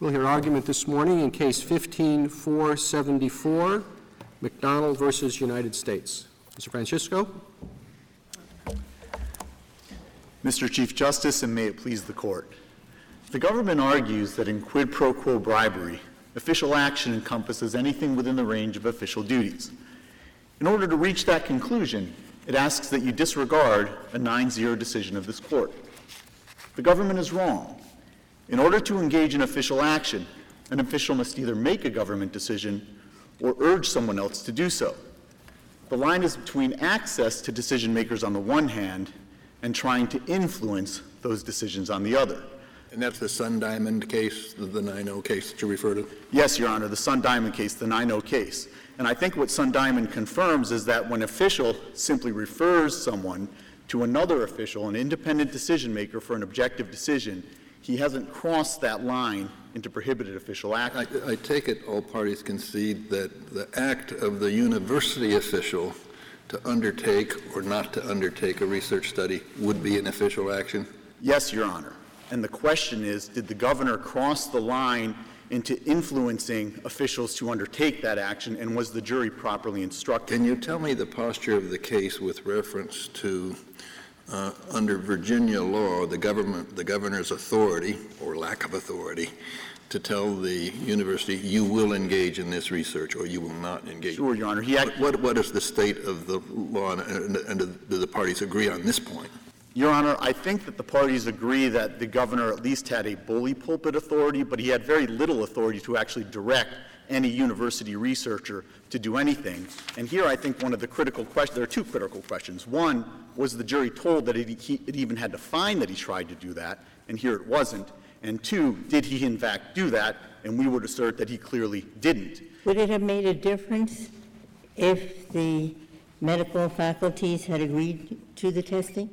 We'll hear argument this morning in Case 15474, McDonnell versus United States. Mr. Francisco? Mr. Chief Justice, and may it please the Court. The government argues that in quid pro quo bribery, official action encompasses anything within the range of official duties. In order to reach that conclusion, it asks that you disregard a 9 0 decision of this Court. The government is wrong. In order to engage in official action, an official must either make a government decision or urge someone else to do so. The line is between access to decision makers on the one hand and trying to influence those decisions on the other. And that's the Sun Diamond case, the, the 9 case that you refer to? Yes, Your Honor, the Sun Diamond case, the 9 case. And I think what Sun Diamond confirms is that when official simply refers someone to another official, an independent decision maker, for an objective decision, he hasn't crossed that line into prohibited official act. I, I take it all parties concede that the act of the university official to undertake or not to undertake a research study would be an official action? Yes, Your Honor. And the question is did the governor cross the line into influencing officials to undertake that action, and was the jury properly instructed? Can you tell me the posture of the case with reference to uh, under Virginia law, the government, the governor's authority or lack of authority to tell the university you will engage in this research or you will not engage. Sure, Your Honor. He what, what, what is the state of the law, and, and do the parties agree on this point? Your Honor, I think that the parties agree that the governor at least had a bully pulpit authority, but he had very little authority to actually direct any university researcher to do anything. And here I think one of the critical questions, there are two critical questions. One, was the jury told that it, he, it even had to find that he tried to do that, and here it wasn't? And two, did he in fact do that? And we would assert that he clearly didn't. Would it have made a difference if the medical faculties had agreed to the testing?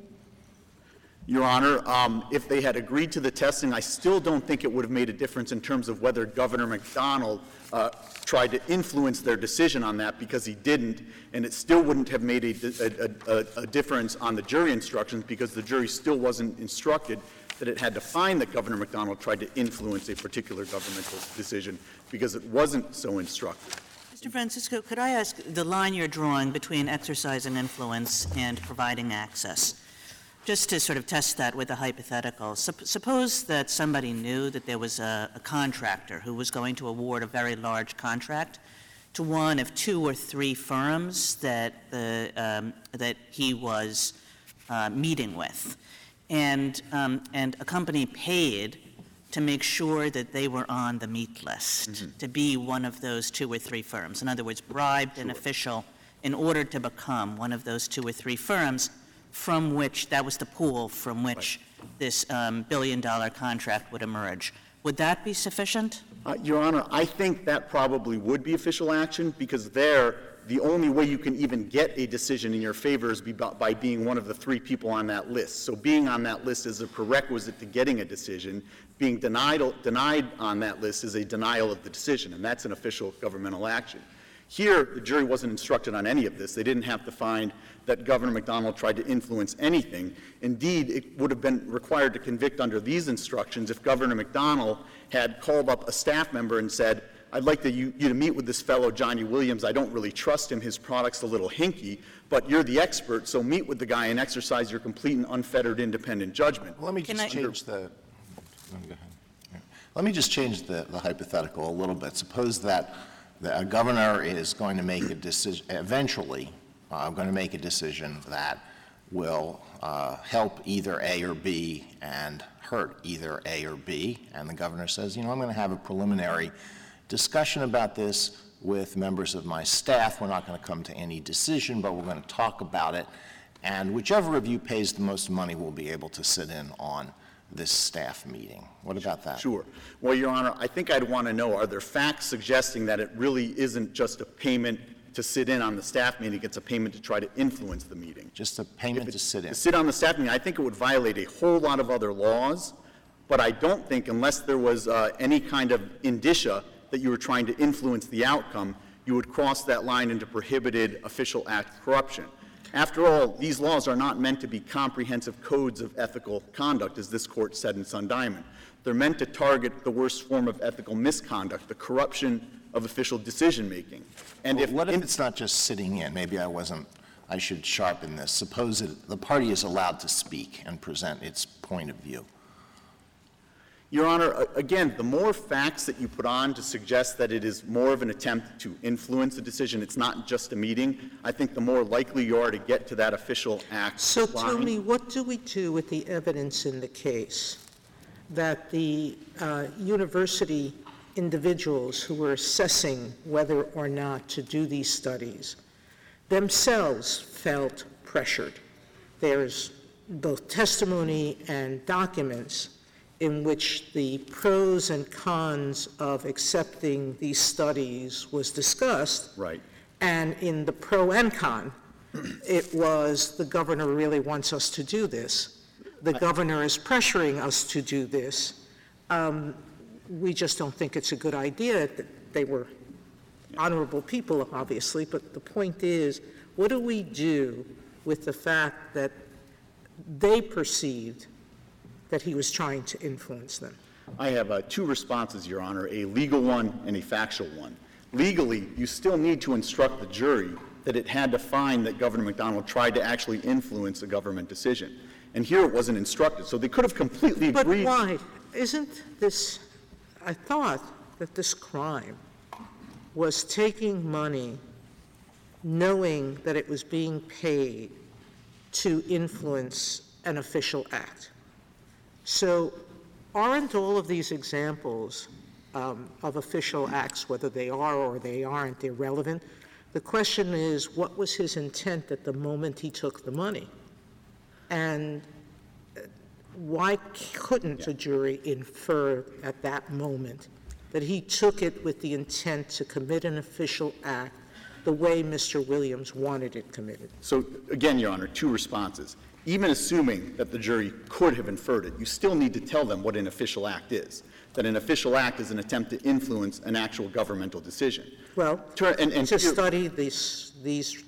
Your Honor, um, if they had agreed to the testing, I still don't think it would have made a difference in terms of whether Governor McDonnell uh, tried to influence their decision on that because he didn't, and it still wouldn't have made a, a, a, a difference on the jury instructions because the jury still wasn't instructed that it had to find that Governor McDonnell tried to influence a particular governmental decision because it wasn't so instructed. Mr. Francisco, could I ask the line you're drawing between exercising influence and providing access? Just to sort of test that with a hypothetical, Sup- suppose that somebody knew that there was a, a contractor who was going to award a very large contract to one of two or three firms that, the, um, that he was uh, meeting with and, um, and a company paid to make sure that they were on the meet list, mm-hmm. to be one of those two or three firms. In other words, bribed sure. an official in order to become one of those two or three firms from which that was the pool from which right. this um, billion dollar contract would emerge. Would that be sufficient? Uh, Your Honor, I think that probably would be official action because there the only way you can even get a decision in your favor is by being one of the three people on that list. So being on that list is a prerequisite to getting a decision. Being denied, denied on that list is a denial of the decision, and that's an official governmental action. Here, the jury wasn't instructed on any of this. They didn't have to find that Governor McDonnell tried to influence anything. Indeed, it would have been required to convict under these instructions if Governor McDonnell had called up a staff member and said, I'd like to, you, you, to meet with this fellow, Johnny Williams. I don't really trust him. His product's a little hinky, but you're the expert, so meet with the guy and exercise your complete and unfettered independent judgment. Well, let me just change the. Let me just change the, the hypothetical a little bit. Suppose that the governor is going to make a decision, eventually, uh, going to make a decision that will uh, help either A or B and hurt either A or B. And the governor says, you know, I'm going to have a preliminary discussion about this with members of my staff. We're not going to come to any decision, but we're going to talk about it. And whichever of you pays the most money will be able to sit in on this staff meeting. What about that? Sure. Well, Your Honor, I think I'd want to know are there facts suggesting that it really isn't just a payment to sit in on the staff meeting, it's a payment to try to influence the meeting? Just a payment to sit in? To sit on the staff meeting, I think it would violate a whole lot of other laws, but I don't think, unless there was uh, any kind of indicia that you were trying to influence the outcome, you would cross that line into prohibited official act corruption. After all, these laws are not meant to be comprehensive codes of ethical conduct, as this court said in Sun Diamond. They're meant to target the worst form of ethical misconduct, the corruption of official decision making. And if What if in- it's not just sitting in? Maybe I wasn't, I should sharpen this. Suppose that the party is allowed to speak and present its point of view. Your Honor, again, the more facts that you put on to suggest that it is more of an attempt to influence a decision, it's not just a meeting, I think the more likely you are to get to that official act So tell me, what do we do with the evidence in the case that the uh, university individuals who were assessing whether or not to do these studies themselves felt pressured? There's both testimony and documents in which the pros and cons of accepting these studies was discussed. Right. And in the pro and con, it was the governor really wants us to do this. The governor is pressuring us to do this. Um, we just don't think it's a good idea. They were honorable people, obviously, but the point is, what do we do with the fact that they perceived that he was trying to influence them? I have uh, two responses, Your Honor, a legal one and a factual one. Legally, you still need to instruct the jury that it had to find that Governor McDonnell tried to actually influence a government decision. And here it wasn't instructed, so they could have completely But agreed. why? Isn't this, I thought that this crime was taking money knowing that it was being paid to influence an official act. So aren't all of these examples um, of official acts, whether they are or they aren't, irrelevant? The question is, what was his intent at the moment he took the money? And why couldn't a jury infer at that moment that he took it with the intent to commit an official act the way Mr. Williams wanted it committed? So again, Your Honor, two responses. Even assuming that the jury could have inferred it, you still need to tell them what an official act is. That an official act is an attempt to influence an actual governmental decision. Well, and- and to study these, these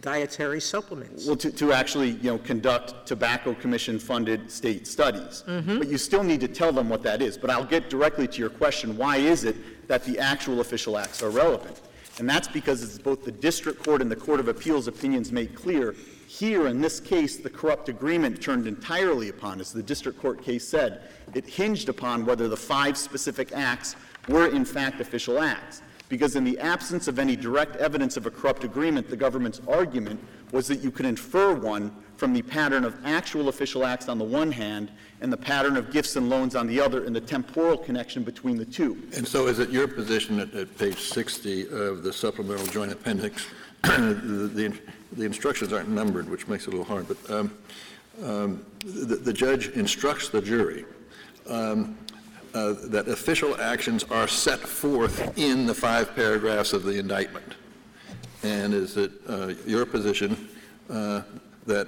dietary supplements. Well, to, to actually, you know, conduct tobacco commission-funded state studies. Mm-hmm. But you still need to tell them what that is. But I'll get directly to your question, why is it that the actual official acts are relevant? And that's because as both the district court and the court of appeals opinions make clear, here in this case, the corrupt agreement turned entirely upon, as the district court case said, it hinged upon whether the five specific acts were in fact official acts because in the absence of any direct evidence of a corrupt agreement, the government's argument was that you could infer one from the pattern of actual official acts on the one hand and the pattern of gifts and loans on the other and the temporal connection between the two. And so is it your position at, at page 60 of the supplemental joint appendix, the, the, the instructions aren't numbered, which makes it a little hard, but um, um, the, the judge instructs the jury um, uh, that official actions are set forth in the five paragraphs of the indictment. And is it uh, your position uh, that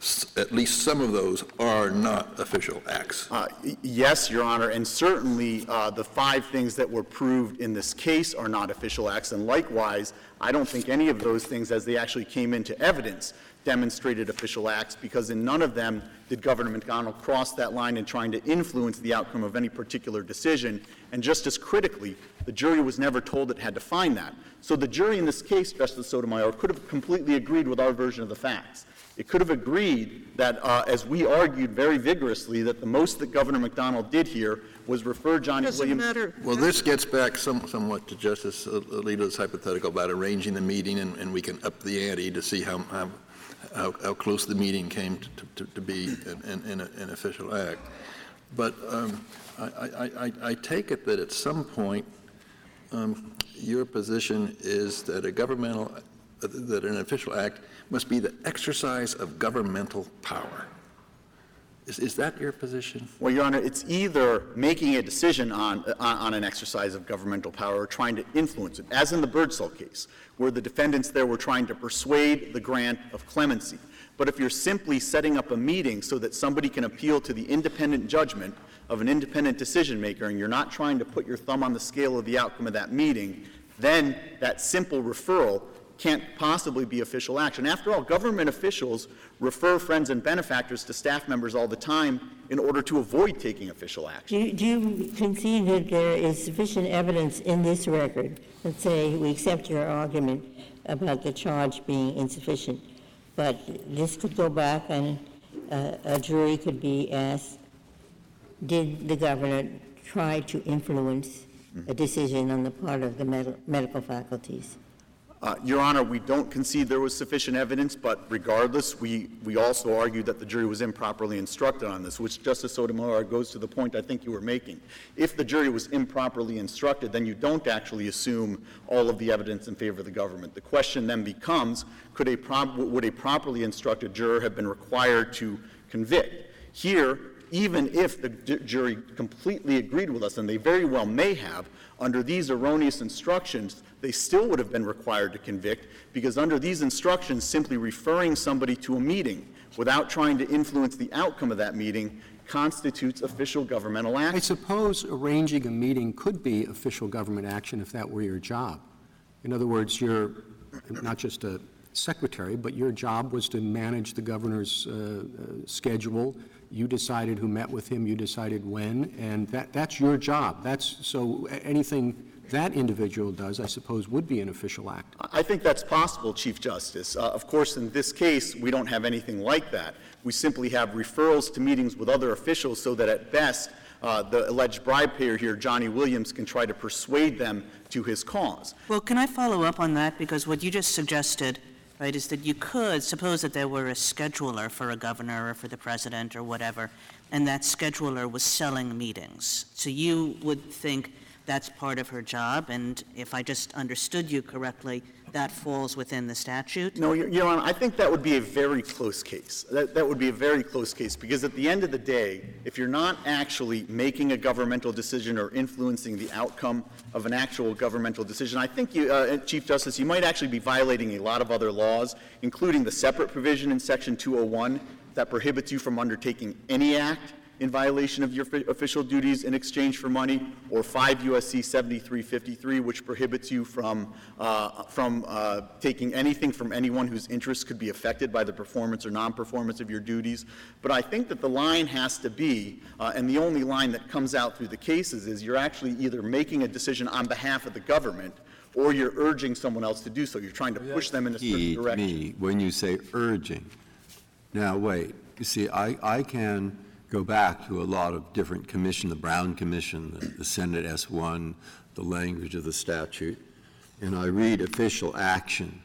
s- at least some of those are not official acts? Uh, Yes, Your Honor, and certainly uh, the five things that were proved in this case are not official acts, and likewise, I don't think any of those things, as they actually came into evidence, demonstrated official acts, because in none of them did Governor McDonnell cross that line in trying to influence the outcome of any particular decision, and just as critically, the jury was never told it had to find that. So the jury in this case, Justice Sotomayor, could have completely agreed with our version of the facts. It could have agreed that, uh, as we argued very vigorously, that the most that Governor McDonnell did here was refer Johnny Doesn't Williams. matter. Well, this gets back some- somewhat to Justice Alito's hypothetical about arranging the meeting, and and we can up the ante to see how, how- how how close the meeting came to- to to be an- an an official act. But um, I I- I- I take it that at some point, um, your position is that a governmental, that an official act must be the exercise of governmental power. Is is that your position? Well, Your Honor, it's either making a decision on, on on an exercise of governmental power or trying to influence it, as in the Birdsall case, where the defendants there were trying to persuade the grant of clemency. But if you're simply setting up a meeting so that somebody can appeal to the independent judgment of an independent decision maker, and you're not trying to put your thumb on the scale of the outcome of that meeting, then that simple referral can't possibly be official action. After all, government officials refer friends and benefactors to staff members all the time in order to avoid taking official action. Do you, do you concede that there is sufficient evidence in this record, let's say we accept your argument about the charge being insufficient, but this could go back and uh, a jury could be asked, did the governor try to influence a decision on the part of the med- medical faculties? Uh, Your Honor, we don't concede there was sufficient evidence, but regardless, we, we also argue that the jury was improperly instructed on this, which, Justice Sotomayor, goes to the point I think you were making. If the jury was improperly instructed, then you don't actually assume all of the evidence in favor of the government. The question then becomes, could a prob- would a properly instructed juror have been required to convict? Here, even if the ju- jury completely agreed with us, and they very well may have, under these erroneous instructions, they still would have been required to convict because under these instructions, simply referring somebody to a meeting without trying to influence the outcome of that meeting constitutes official governmental action. I suppose arranging a meeting could be official government action if that were your job. In other words, you're not just a secretary, but your job was to manage the governor's uh, uh, schedule. You decided who met with him, you decided when, and that, that's your job. That's, so anything that individual does, I suppose, would be an official act. I think that's possible, Chief Justice. Uh, Of course, in this case, we don't have anything like that. We simply have referrals to meetings with other officials so that at best, uh, the alleged bribe payer here, Johnny Williams, can try to persuade them to his cause. Well, can I follow up on that? Because what you just suggested, right, is that you could, suppose that there were a scheduler for a governor or for the president or whatever, and that scheduler was selling meetings. So you would think that's part of her job, and if I just understood you correctly, that falls within the statute? No, Your Your Honor, I think that would be a very close case. That, that would be a very close case, because at the end of the day, if you're not actually making a governmental decision or influencing the outcome of an actual governmental decision, I think, you, uh, Chief Justice, you might actually be violating a lot of other laws, including the separate provision in Section 201 that prohibits you from undertaking any act in violation of your official duties in exchange for money, or 5 U.S.C. 7353, which prohibits you from, uh, from uh, taking anything from anyone whose interests could be affected by the performance or non-performance of your duties. But I think that the line has to be, uh, and the only line that comes out through the cases is you're actually either making a decision on behalf of the government, or you're urging someone else to do so. You're trying to push them in a certain direction. me when you say urging. Now, wait, you see, I, I can go back to a lot of different commission, the Brown Commission, the- the Senate S1, the language of the statute, and I read official action,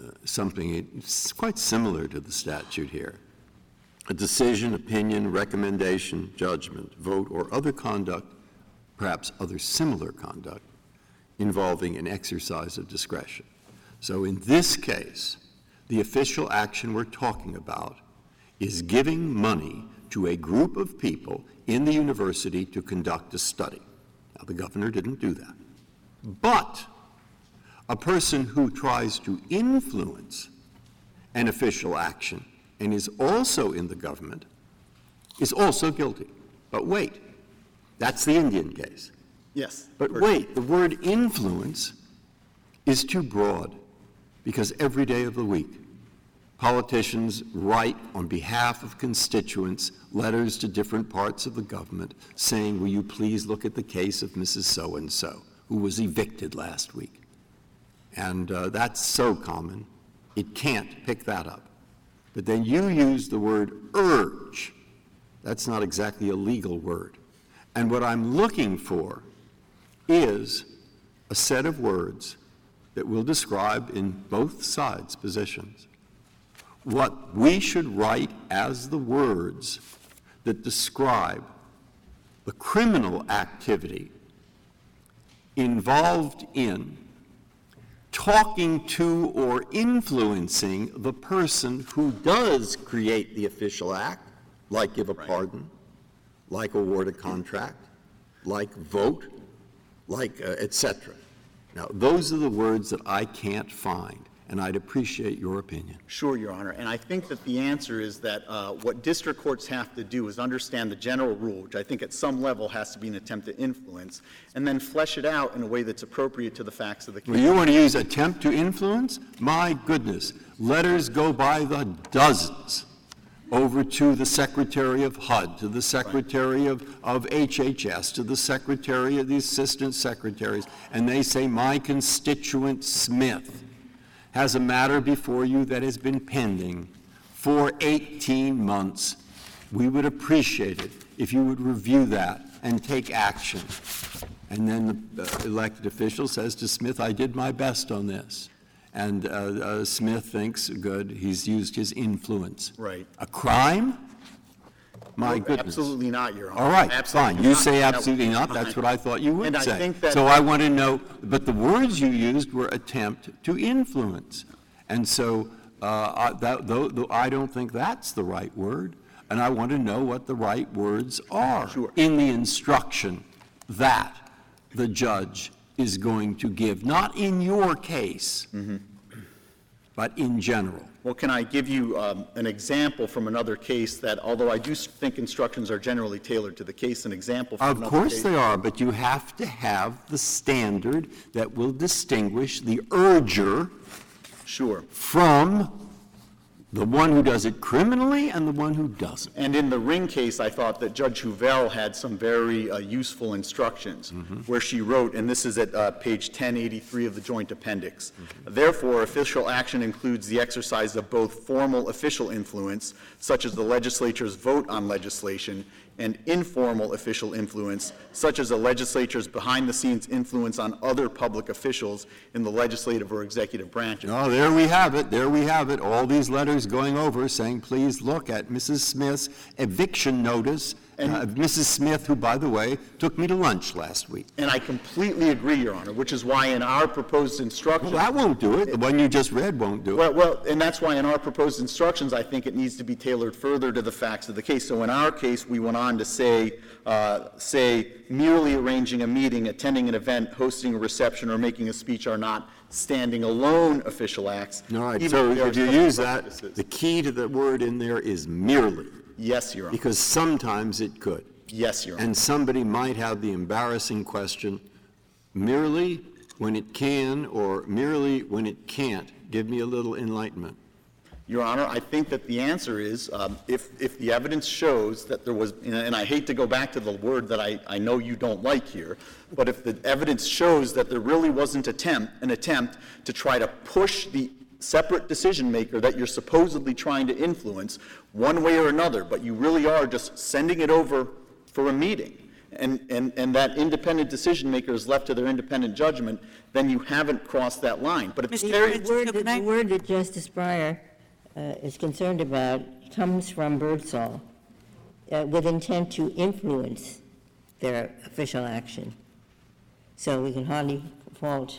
uh, something quite similar to the statute here. A decision, opinion, recommendation, judgment, vote, or other conduct, perhaps other similar conduct, involving an exercise of discretion. So in this case, the official action we're talking about is giving money to a group of people in the university to conduct a study. Now, the governor didn't do that. But a person who tries to influence an official action and is also in the government is also guilty. But wait, that's the Indian case. Yes. But wait, the word influence is too broad because every day of the week, politicians write on behalf of constituents letters to different parts of the government saying, Will you please look at the case of Mrs. So and so, who was evicted last week? And uh, that's so common, it can't pick that up. But then you use the word urge. That's not exactly a legal word. And what I'm looking for is a set of words that will describe in both sides' positions what we should write as the words that describe the criminal activity involved in talking to or influencing the person who does create the official act, like give a pardon, like award a contract, like vote, like uh, et cetera. Now, those are the words that I can't find. And I'd appreciate your opinion. Sure, Your Honor. And I think that the answer is that uh, what district courts have to do is understand the general rule, which I think at some level has to be an attempt to influence, and then flesh it out in a way that's appropriate to the facts of the case. Well, you want to use attempt to influence? My goodness, letters go by the dozens over to the Secretary of HUD, to the Secretary of, of HHS, to the Secretary of the Assistant Secretaries, and they say, My constituent Smith has a matter before you that has been pending for 18 months. We would appreciate it if you would review that and take action. And then the elected official says to Smith, I did my best on this. And uh, uh, Smith thinks, good, he's used his influence. Right. A crime? My goodness. Absolutely not, Your Honor. All right, Absolutely fine. You not. say That- absolutely not. That's what I thought you would And I say. think that- So I want to know, but the words you used were attempt to influence. And so uh, I- that, though, though I don't think that's the right word. And I want to know what the right words are Sure. in the instruction that the judge is going to give, not in your case, Mm-hmm. But in general. Well, can I give you um, an example from another case that, although I do think instructions are generally tailored to the case, an example from Of course case? they are, but you have to have the standard that will distinguish the urger Sure. from the one who does it criminally and the one who doesn't. And in the Ring case, I thought that Judge Huvelle had some very uh, useful instructions, where she wrote, and this is at uh, page 1083 of the Joint Appendix, "Therefore, official action includes the exercise of both formal official influence, such as the legislature's vote on legislation, and informal official influence, such as a legislature's behind-the-scenes influence on other public officials in the legislative or executive branches." Oh, there we have it, there we have it, all these letters going over saying, please look at Mrs. Smith's eviction notice, uh, Mrs. Smith, who, by the way, took me to lunch last week. And I completely agree, Your Honor, which is why in our proposed Well, instructions... that won't do it, the one you just read won't do it. Well, well, and that's why in our proposed instructions, I think it needs to be tailored further to the facts of the case. So in our case, we went on to say, uh, say merely arranging a meeting, attending an event, hosting a reception, or making a speech are not standing alone official acts. All right, so if they are if you use that, the key to the word in there is merely, Yes, Your Honor. because sometimes it could. Yes, Your Honor. And somebody might have the embarrassing question, merely when it can or merely when it can't? Give me a little enlightenment. Your Honor, I think that the answer is, um, if, if the evidence shows that there was, and- and I hate to go back to the word that I, I know you don't like here, but if the evidence shows that there really wasn't attempt, an attempt to try to push the separate decision maker that you're supposedly trying to influence one way or another, but you really are just sending it over for a meeting, and, and, and that independent decision maker is left to their independent judgment, then you haven't crossed that line. But if Mr. The Terry, Fritz, word, so the word that Justice Breyer uh, is concerned about comes from Birdsall, uh, with intent to influence their official action. So we can hardly fault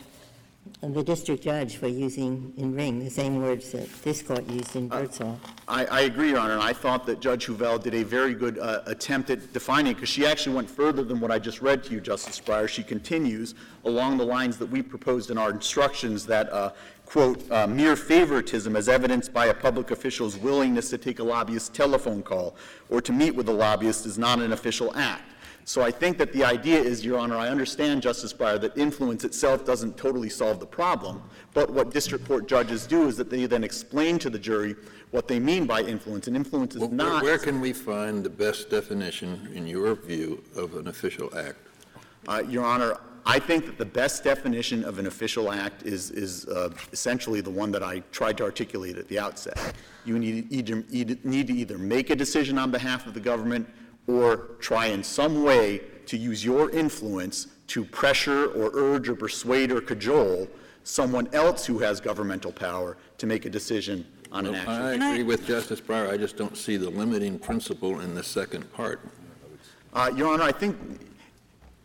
the district judge for using in Ring the same words that this court used in Birdsall. I, I agree, Your Honor, and I thought that Judge Huvelle did a very good uh, attempt at defining, because she actually went further than what I just read to you, Justice Breyer. She continues along the lines that we proposed in our instructions that, uh, quote, uh, "mere favoritism as evidenced by a public official's willingness to take a lobbyist's telephone call or to meet with a lobbyist is not an official act." So I think that the idea is, Your Honor, I understand, Justice Breyer, that influence itself doesn't totally solve the problem, but what district court judges do is that they then explain to the jury what they mean by influence, and influence is Well, not... where can we find the best definition, in your view, of an official act? Uh, Your Honor, I think that the best definition of an official act is, is uh, essentially the one that I tried to articulate at the outset. You need either, either- need to either make a decision on behalf of the government or try in some way to use your influence to pressure or urge or persuade or cajole someone else who has governmental power to make a decision on an Well, action. I Can I- agree with Justice Breyer, I just don't see the limiting principle in the second part. Uh, Your Honor, I think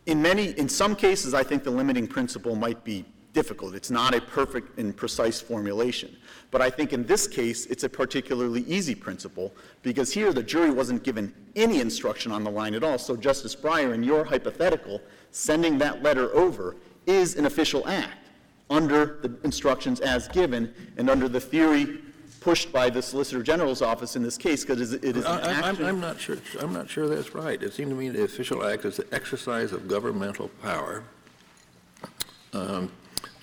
in many, in some cases, I think the limiting principle might be difficult. It's not a perfect and precise formulation. But I think in this case, it's a particularly easy principle because here the jury wasn't given any instruction on the line at all. So Justice Breyer, in your hypothetical, sending that letter over is an official act. under the instructions as given and under the theory pushed by the Solicitor General's office in this case, because it is an I- I'm, action. I'm not sure, I'm not sure that's right. It seemed to me the official act is the exercise of governmental power um,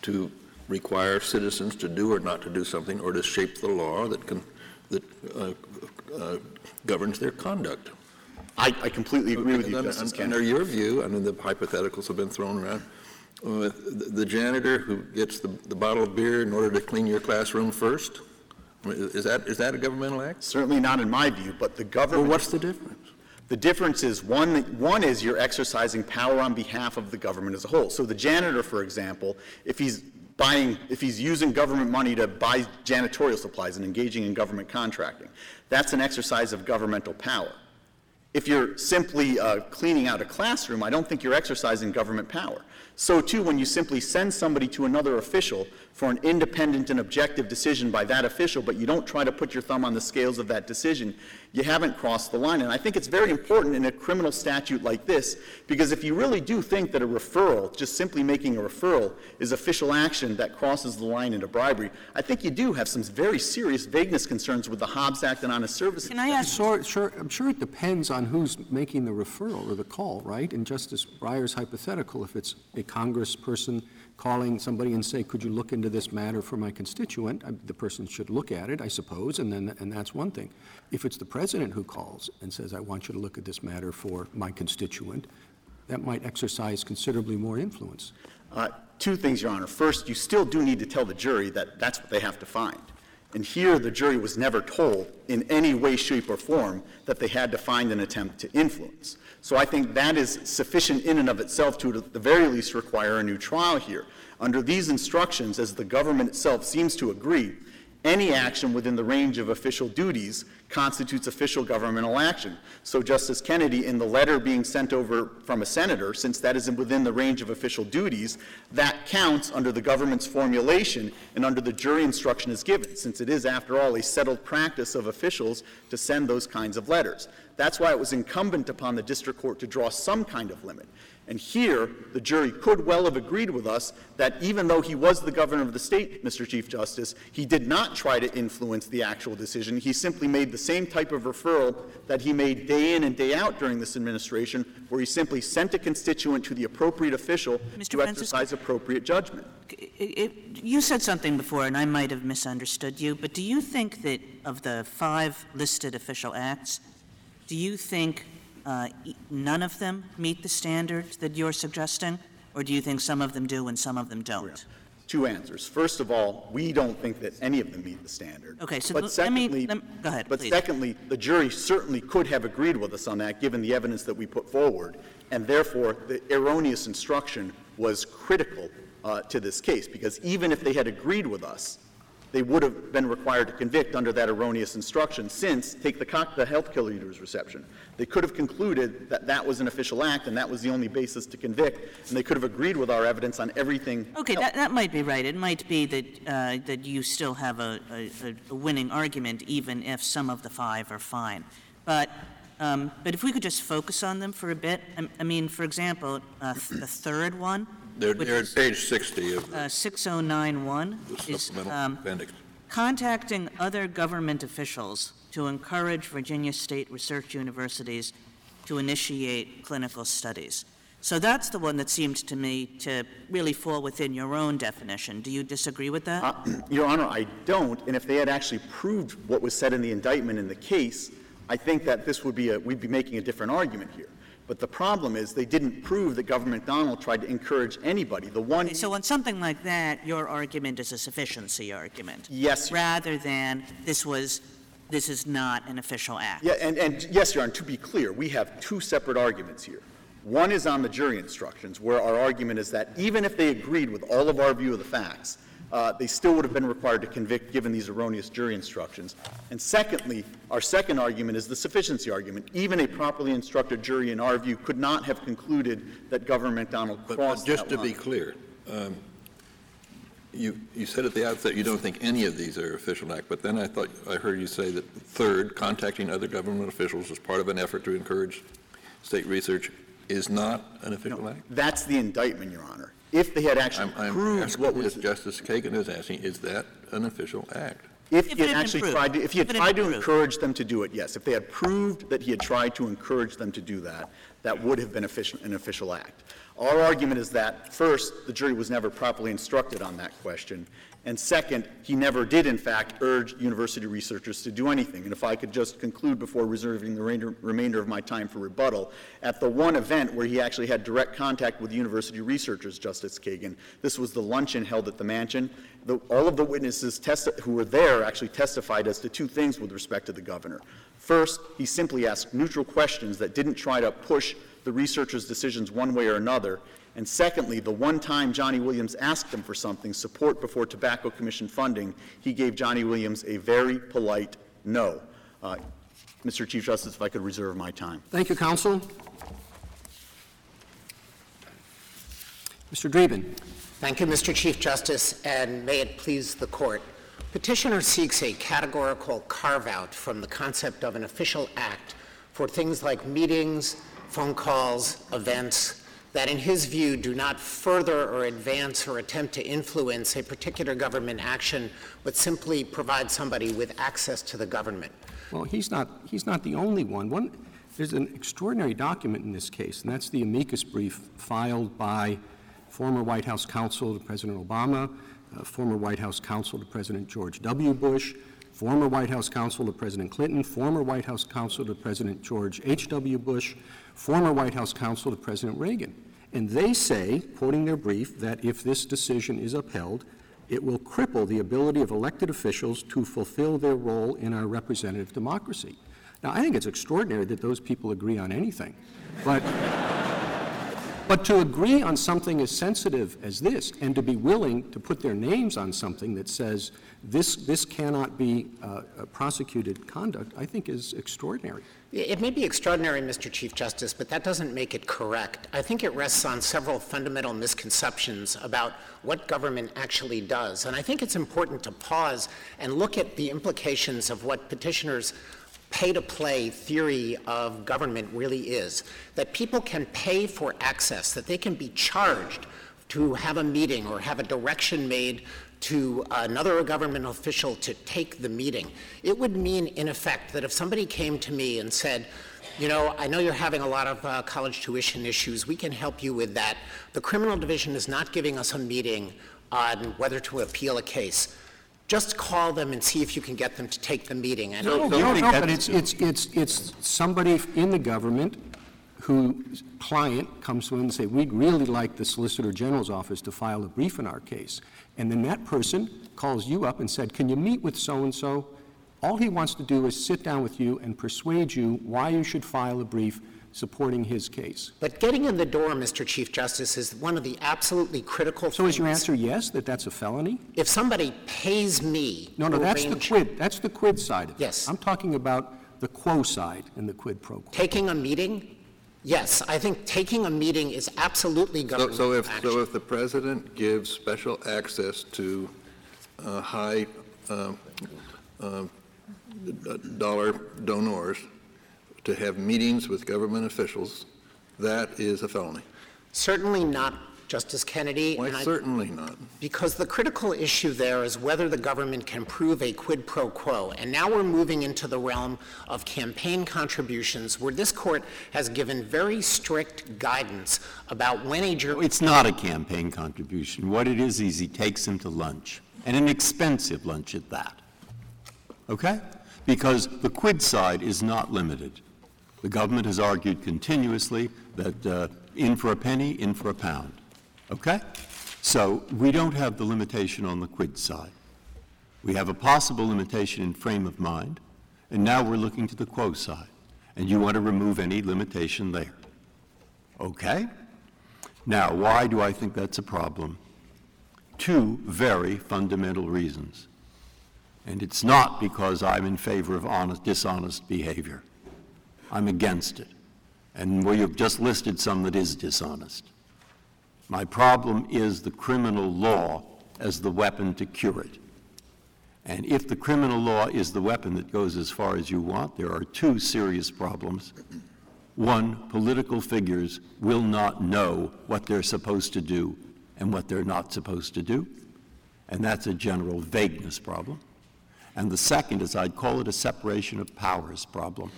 to require citizens to do or not to do something, or to shape the law that can, that uh, uh, governs their conduct. I, I completely agree with you, And- Justice Under your view, I mean, the hypotheticals have been thrown around, uh, the the janitor who gets the the bottle of beer in order to clean your classroom first, I mean, is that, is that a governmental act? Certainly not in my view, but the Well, government. what's the difference? The difference is, one, one is you're exercising power on behalf of the government as a whole. So the janitor, for example, if he's buying, if he's using government money to buy janitorial supplies and engaging in government contracting, that's an exercise of governmental power. If you're simply uh, cleaning out a classroom, I don't think you're exercising government power. So, too, when you simply send somebody to another official for an independent and objective decision by that official, but you don't try to put your thumb on the scales of that decision, you haven't crossed the line. And I think it's very important in a criminal statute like this, because if you really do think that a referral, just simply making a referral, is official action that crosses the line into bribery, I think you do have some very serious vagueness concerns with the Hobbs Act and honest services. Can I ask, Sure, sure, I'm sure it depends on who's making the referral or the call, right? In Justice Breyer's hypothetical, if it's a congressperson calling somebody and say, could you look into this matter for my constituent, I- the person should look at it, I suppose, and then, and that's one thing. If it's the president who calls and says, I want you to look at this matter for my constituent, that might exercise considerably more influence. Uh, Two things, Your Honor. First, you still do need to tell the jury that that's what they have to find. And here, the jury was never told in any way, shape, or form that they had to find an attempt to influence. So I think that is sufficient in and of itself to, at the very least, require a new trial here. Under these instructions, as the government itself seems to agree, any action within the range of official duties constitutes official governmental action. So, Justice Kennedy, in the letter being sent over from a senator, since that is within the range of official duties, that counts under the government's formulation and under the jury instruction is given, since it is, after all, a settled practice of officials to send those kinds of letters. That's why it was incumbent upon the district court to draw some kind of limit. And here, the jury could well have agreed with us that even though he was the governor of the state, Mr. Chief Justice, he did not try to influence the actual decision. He simply made the same type of referral that he made day in and day out during this administration, where he simply sent a constituent to the appropriate official Mr. to Francis? exercise appropriate judgment. you said something before, and I might have misunderstood you, but do you think that of the five listed official acts, do you think uh, none of them meet the standards that you're suggesting? Or do you think some of them do and some of them don't? Two answers. First of all, we don't think that any of them meet the standard. Okay, so But l- let me- secondly- lem- go ahead, But please. secondly, the jury certainly could have agreed with us on that, given the evidence that we put forward, and therefore, the erroneous instruction was critical uh, to this case, because even if they had agreed with us, they would have been required to convict under that erroneous instruction, since, take the cock, the health care leader's reception. They could have concluded that that was an official act, and that was the only basis to convict, and they could have agreed with our evidence on everything Okay, that, that might be right. It might be that, uh, that you still have a, a, a winning argument, even if some of the five are fine. But, um, but if we could just focus on them for a bit, I, I mean, for example, uh, the third one, They're, which they're at is page 60 of uh, the 6091, is supplemental um, appendix. contacting other government officials to encourage Virginia State research universities to initiate clinical studies. So that's the one that seemed to me to really fall within your own definition. Do you disagree with that? Uh, Your Honor, I don't, and if they had actually proved what was said in the indictment in the case, I think that this would be a, we'd be making a different argument here. But the problem is, they didn't prove that Governor McDonnell tried to encourage anybody. The one, Okay, so on something like that, your argument is a sufficiency argument, yes, rather than this was, this is not an official act. yeah, and, and yes, Your Honor, to be clear, we have two separate arguments here. One is on the jury instructions, where our argument is that even if they agreed with all of our view of the facts, uh, they still would have been required to convict given these erroneous jury instructions. And secondly, our second argument is the sufficiency argument. Even a properly instructed jury, in our view, could not have concluded that Governor McDonnell But- crossed But just to be clear, um, you, you said at the outset you don't think any of these are official act, but then I thought, I heard you say that third, contacting other government officials as part of an effort to encourage state research is not an official act? That's the indictment, Your Honor. If they had actually I'm, I'm proved what was, Justice Kagan is asking, is that an official act? if If he it had had actually been tried, to- if he had. If tried to proved. encourage them to do it, yes. If they had proved that he had tried to encourage them to do that, that would have been official, an official act. Our argument is that, first, the jury was never properly instructed on that question, and second, he never did, in fact, urge university researchers to do anything. And if I could just conclude before reserving the remainder- of my time for rebuttal, at the one event where he actually had direct contact with university researchers, Justice Kagan, this was the luncheon held at the mansion, the- all of the witnesses testi- who were there actually testified as to two things with respect to the governor. First, he simply asked neutral questions that didn't try to push the researchers' decisions one way or another. And secondly, the one time Johnny Williams asked him for something, support before Tobacco Commission funding, he gave Johnny Williams a very polite no. Uh, Mr. Chief Justice, if I could reserve my time. Thank you, counsel. Mr. Dreeben. Thank you, Mr. Chief Justice, and may it please the Court. Petitioner seeks a categorical carve-out from the concept of an official act for things like meetings, phone calls, events, that in his view do not further or advance or attempt to influence a particular government action, but simply provide somebody with access to the government. Well, he's not, he's not the only one. One, there's an extraordinary document in this case, and that's the amicus brief filed by former White House counsel to President Obama, uh, former White House counsel to President George W. Bush, former White House counsel to President Clinton, former White House counsel to President George H.W. Bush, former White House counsel to President Reagan. And they say, quoting their brief, that if this decision is upheld, it will cripple the ability of elected officials to fulfill their role in our representative democracy. Now, I think it's extraordinary that those people agree on anything. But, but to agree on something as sensitive as this and to be willing to put their names on something that says this, this cannot be uh, uh, prosecuted conduct, I think is extraordinary. It may be extraordinary, Mr. Chief Justice, but that doesn't make it correct. I think it rests on several fundamental misconceptions about what government actually does. And I think it's important to pause and look at the implications of what petitioners pay to play theory of government really is that people can pay for access, that they can be charged to have a meeting or have a direction made to another government official to take the meeting. It would mean, in effect, that if somebody came to me and said, you know, I know you're having a lot of uh, college tuition issues. We can help you with that. The criminal division is not giving us a meeting on whether to appeal a case. Just call them and see if you can get them to take the meeting. No, no, no, but it's, it's, it's, it's somebody in the government whose client comes to him and say, we'd really like the Solicitor General's office to file a brief in our case. And then that person calls you up and said, can you meet with so-and-so? All he wants to do is sit down with you and persuade you why you should file a brief supporting his case. But getting in the door, Mr. Chief Justice, is one of the absolutely critical So is your answer yes, that that's a felony? If somebody pays me No, no, that's the quid, that's the quid side of it. Yes. I'm talking about the quo side and the quid pro quo. taking a meeting, yes, I think taking a meeting is absolutely So, government so if, action. so if the president gives special access to uh, high um, d- dollar donors to have meetings with government officials, that is a felony. Certainly not, Justice Kennedy. Why and I- certainly not? Because the critical issue there is whether the government can prove a quid pro quo. And now we're moving into the realm of campaign contributions, where this court has given very strict guidance about when a jury. It's not a campaign contribution. What it is, is he takes him to lunch, and an expensive lunch at that. Okay? Because the quid side is not limited. The government has argued continuously that uh, in for a penny, in for a pound. Okay? So we don't have the limitation on the quid side. We have a possible limitation in frame of mind, and now we're looking to the quo side. And you want to remove any limitation there. Okay? Now, why do I think that's a problem? Two very fundamental reasons. And it's not because I'm in favor of honest, dishonest behavior. I'm against it. And well, you've just listed some that is dishonest. My problem is the criminal law as the weapon to cure it. And if the criminal law is the weapon that goes as far as you want, there are two serious problems. One, political figures will not know what they're supposed to do and what they're not supposed to do. And that's a general vagueness problem. And the second is I'd call it a separation of powers problem.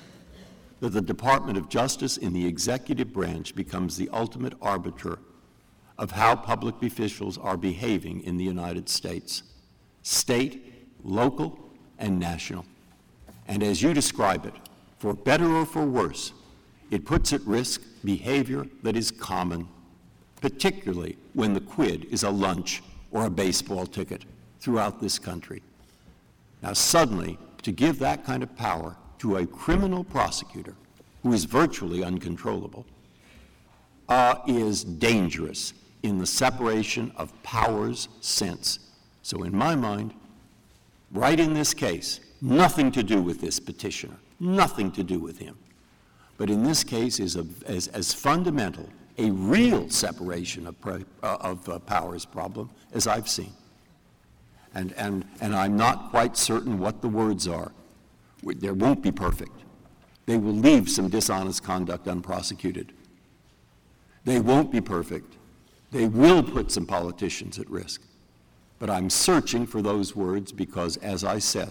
That the Department of Justice in the executive branch becomes the ultimate arbiter of how public officials are behaving in the United States state, local, and national. And as you describe it, for better or for worse, it puts at risk behavior that is common, particularly when the quid is a lunch or a baseball ticket throughout this country. Now, suddenly, to give that kind of power to a criminal prosecutor who is virtually uncontrollable uh, is dangerous in the separation of powers sense. So, in my mind, right in this case, nothing to do with this petitioner, nothing to do with him. But in this case, is as, as fundamental a real separation of, uh, of uh, powers problem as I've seen. And, and, and I'm not quite certain what the words are. They won't be perfect. They will leave some dishonest conduct unprosecuted. They won't be perfect. They will put some politicians at risk. But I'm searching for those words because, as I said,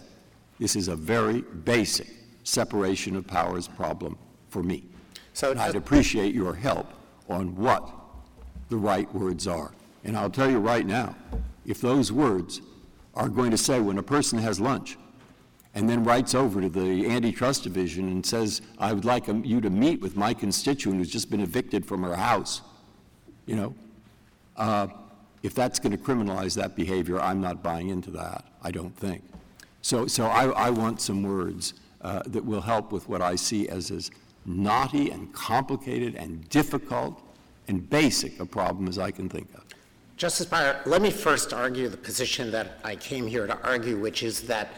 this is a very basic separation of powers problem for me. So and I'd appreciate your help on what the right words are. And I'll tell you right now, if those words are going to say when a person has lunch and then writes over to the antitrust division and says, I would like you to meet with my constituent who's just been evicted from her house, you know, uh, if that's going to criminalize that behavior, I'm not buying into that, I don't think. So, so I, I want some words uh, that will help with what I see as as knotty and complicated and difficult and basic a problem as I can think of. Justice Breyer, let me first argue the position that I came here to argue, which is that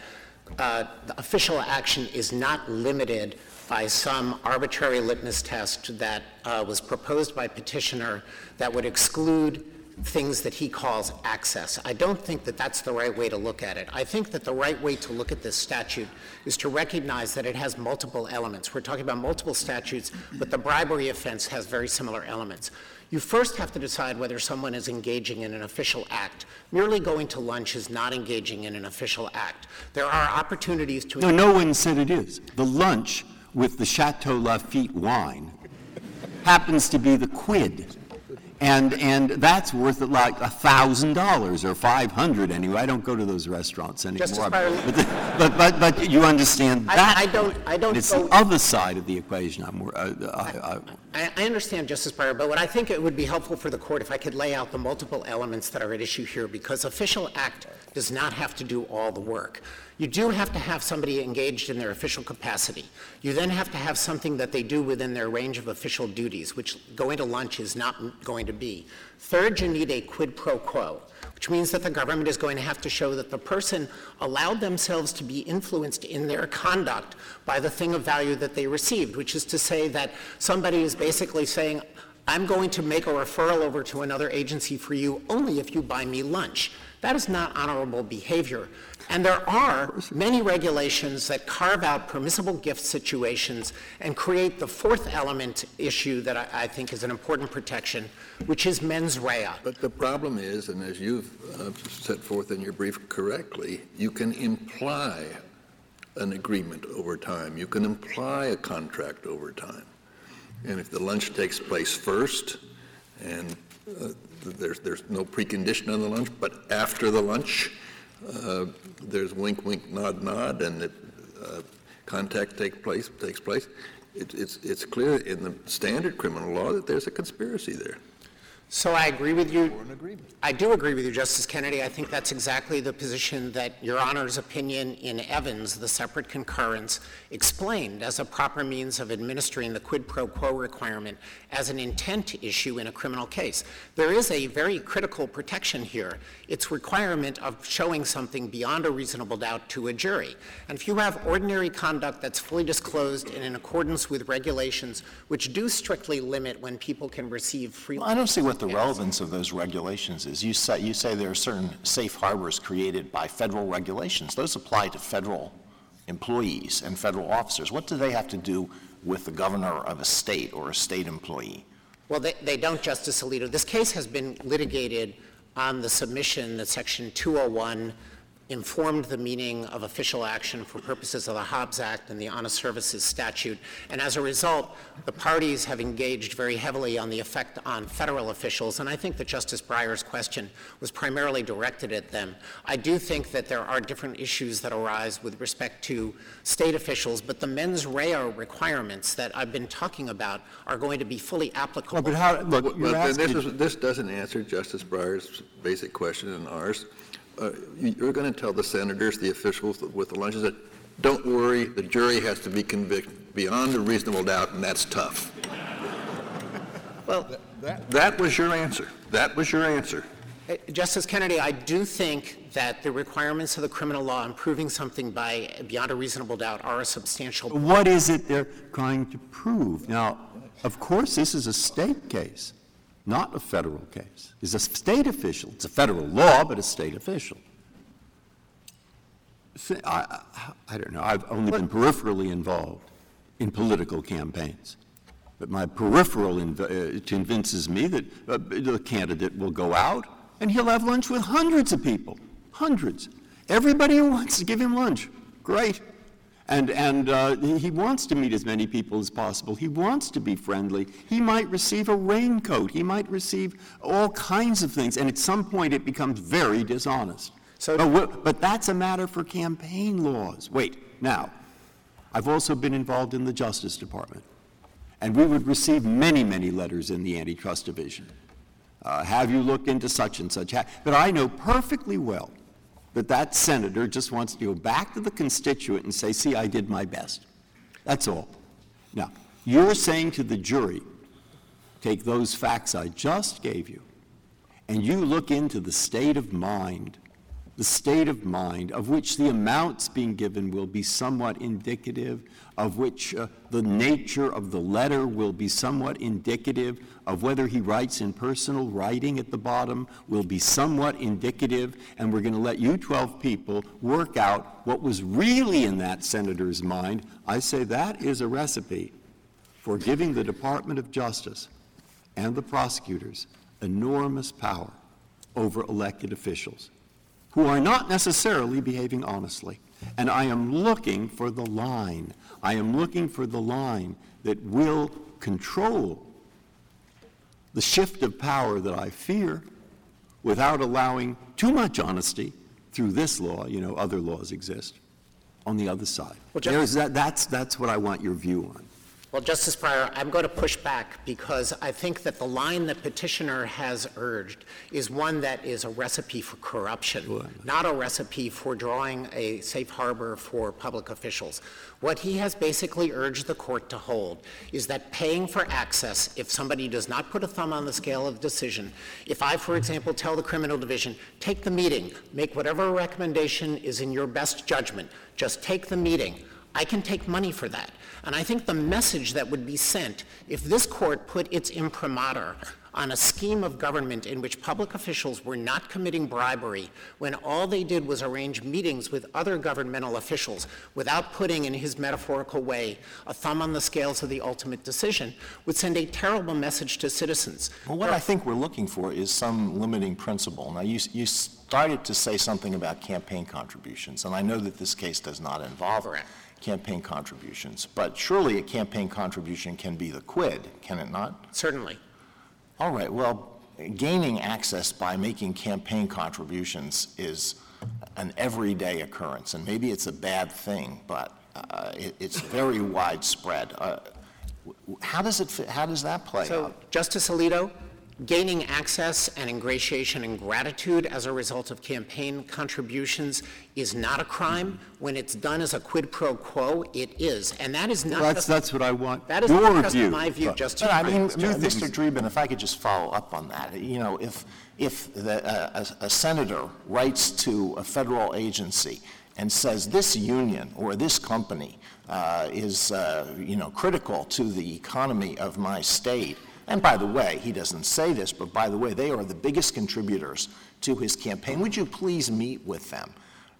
uh, official action is not limited by some arbitrary litmus test that uh, was proposed by petitioner that would exclude things that he calls access. I don't think that that's the right way to look at it. I think that the right way to look at this statute is to recognize that it has multiple elements. We're talking about multiple statutes, but the bribery offense has very similar elements. You first have to decide whether someone is engaging in an official act. Merely going to lunch is not engaging in an official act. There are opportunities to. No, no one said it is. The lunch with the Chateau Lafite wine happens to be the quid and and that's worth like a thousand dollars or five hundred anyway. I don't go to those restaurants anymore. But, the, but, but but you understand that. I, I don't. I don't. It's the other side of the equation. I'm. Uh, I, I, I, understand, Justice Breyer, but what I think it would be helpful for the court if I could lay out the multiple elements that are at issue here, because official act does not have to do all the work. You do have to have somebody engaged in their official capacity. You then have to have something that they do within their range of official duties, which going to lunch is not going to be. Third, you need a quid pro quo, which means that the government is going to have to show that the person allowed themselves to be influenced in their conduct by the thing of value that they received, which is to say that somebody is basically saying, I'm going to make a referral over to another agency for you only if you buy me lunch. That is not honorable behavior. And there are many regulations that carve out permissible gift situations and create the fourth element issue that I, I think is an important protection, which is mens rea. But the problem is, and as you've uh, set forth in your brief correctly, you can imply an agreement over time. You can imply a contract over time. And if the lunch takes place first and uh, there's, there's no precondition on the lunch, but after the lunch, uh, there's wink, wink, nod, nod, and it, uh, contact take place, takes place, it, it's, it's clear in the standard criminal law that there's a conspiracy there. So I agree with you. I do agree with you, Justice Kennedy. I think that's exactly the position that Your Honor's opinion in Evans, the separate concurrence, explained as a proper means of administering the quid pro quo requirement as an intent issue in a criminal case. There is a very critical protection here. It's requirement of showing something beyond a reasonable doubt to a jury. And if you have ordinary conduct that's fully disclosed and in accordance with regulations which do strictly limit when people can receive free. Well, I don't see what the relevance of those regulations is. You say, you say there are certain safe harbors created by federal regulations. Those apply to federal employees and federal officers. What do they have to do with the governor of a state or a state employee? Well, they, they don't, Justice Alito. This case has been litigated on the submission that Section 201 informed the meaning of official action for purposes of the Hobbs Act and the Honest Services Statute. And as a result, the parties have engaged very heavily on the effect on federal officials. And I think that Justice Breyer's question was primarily directed at them. I do think that there are different issues that arise with respect to state officials, but the mens rea requirements that I've been talking about are going to be fully applicable. Well, but how, look, Well, you're this, is, this doesn't answer Justice Breyer's basic question and ours. Uh, you- you're going to tell the senators, the officials with the lunches, that don't worry, the jury has to be convicted beyond a reasonable doubt, and that's tough. Well, that—that was your answer. That was your answer. Uh, Justice Kennedy, I do think that the requirements of the criminal law in proving something by beyond a reasonable doubt are a substantial. what is it they're trying to prove? Now, of course, this is a state case, not a federal case. It's a state official. It's a federal law, but a state official. I, I don't know. I've only been peripherally involved in political campaigns. But my peripheral inv- uh, convinces me that uh, the candidate will go out and he'll have lunch with hundreds of people. Hundreds. Everybody who wants to give him lunch. Great. And, and uh, he wants to meet as many people as possible. He wants to be friendly. He might receive a raincoat. He might receive all kinds of things. And at some point, it becomes very dishonest. So- but, but that's a matter for campaign laws. Wait, now, I've also been involved in the Justice Department. And we would receive many, many letters in the antitrust division. Uh, have you looked into such and such? But I know perfectly well that that senator just wants to go back to the constituent and say, see, I did my best. That's all. Now, you're saying to the jury, take those facts I just gave you, and you look into the state of mind, the state of mind of which the amounts being given will be somewhat indicative, of which uh, the nature of the letter will be somewhat indicative, of whether he writes in personal writing at the bottom will be somewhat indicative, and we're going to let you 12 people work out what was really in that senator's mind. I say that is a recipe for giving the Department of Justice and the prosecutors enormous power over elected officials who are not necessarily behaving honestly. And I am looking for the line. I am looking for the line that will control the shift of power that I fear without allowing too much honesty through this law, you know, other laws exist, on the other side. Well, There's that, that's, that's what I want your view on. Well, Justice Breyer, I'm going to push back because I think that the line that petitioner has urged is one that is a recipe for corruption, not a recipe for drawing a safe harbor for public officials. What he has basically urged the court to hold is that paying for access, if somebody does not put a thumb on the scale of decision, if I, for example, tell the criminal division, take the meeting, make whatever recommendation is in your best judgment, just take the meeting, I can take money for that. And I think the message that would be sent if this court put its imprimatur on a scheme of government in which public officials were not committing bribery when all they did was arrange meetings with other governmental officials without putting, in his metaphorical way, a thumb on the scales of the ultimate decision, would send a terrible message to citizens. Well, what I think we're looking for is some limiting principle. Now, you, you started to say something about campaign contributions, and I know that this case does not involve Correct. Campaign contributions, but surely a campaign contribution can be the quid, can it not? Certainly. All right, well, gaining access by making campaign contributions is an everyday occurrence, and maybe it's a bad thing, but uh, it, it's very widespread. Uh, how does it, how does that play So, out? Justice Alito, gaining access and ingratiation and gratitude as a result of campaign contributions is not a crime. When it's done as a quid pro quo, it is. And that is not That's, just, that's what I want, that is your not just view. my view, But- Justice But I mean, Breyer. Mr. Dreeben, if I could just follow up on that, you know, if, if the, uh, a a senator writes to a federal agency and says, this union or this company uh, is, uh, you know, critical to the economy of my state, and by the way, he doesn't say this, but by the way, they are the biggest contributors to his campaign, would you please meet with them?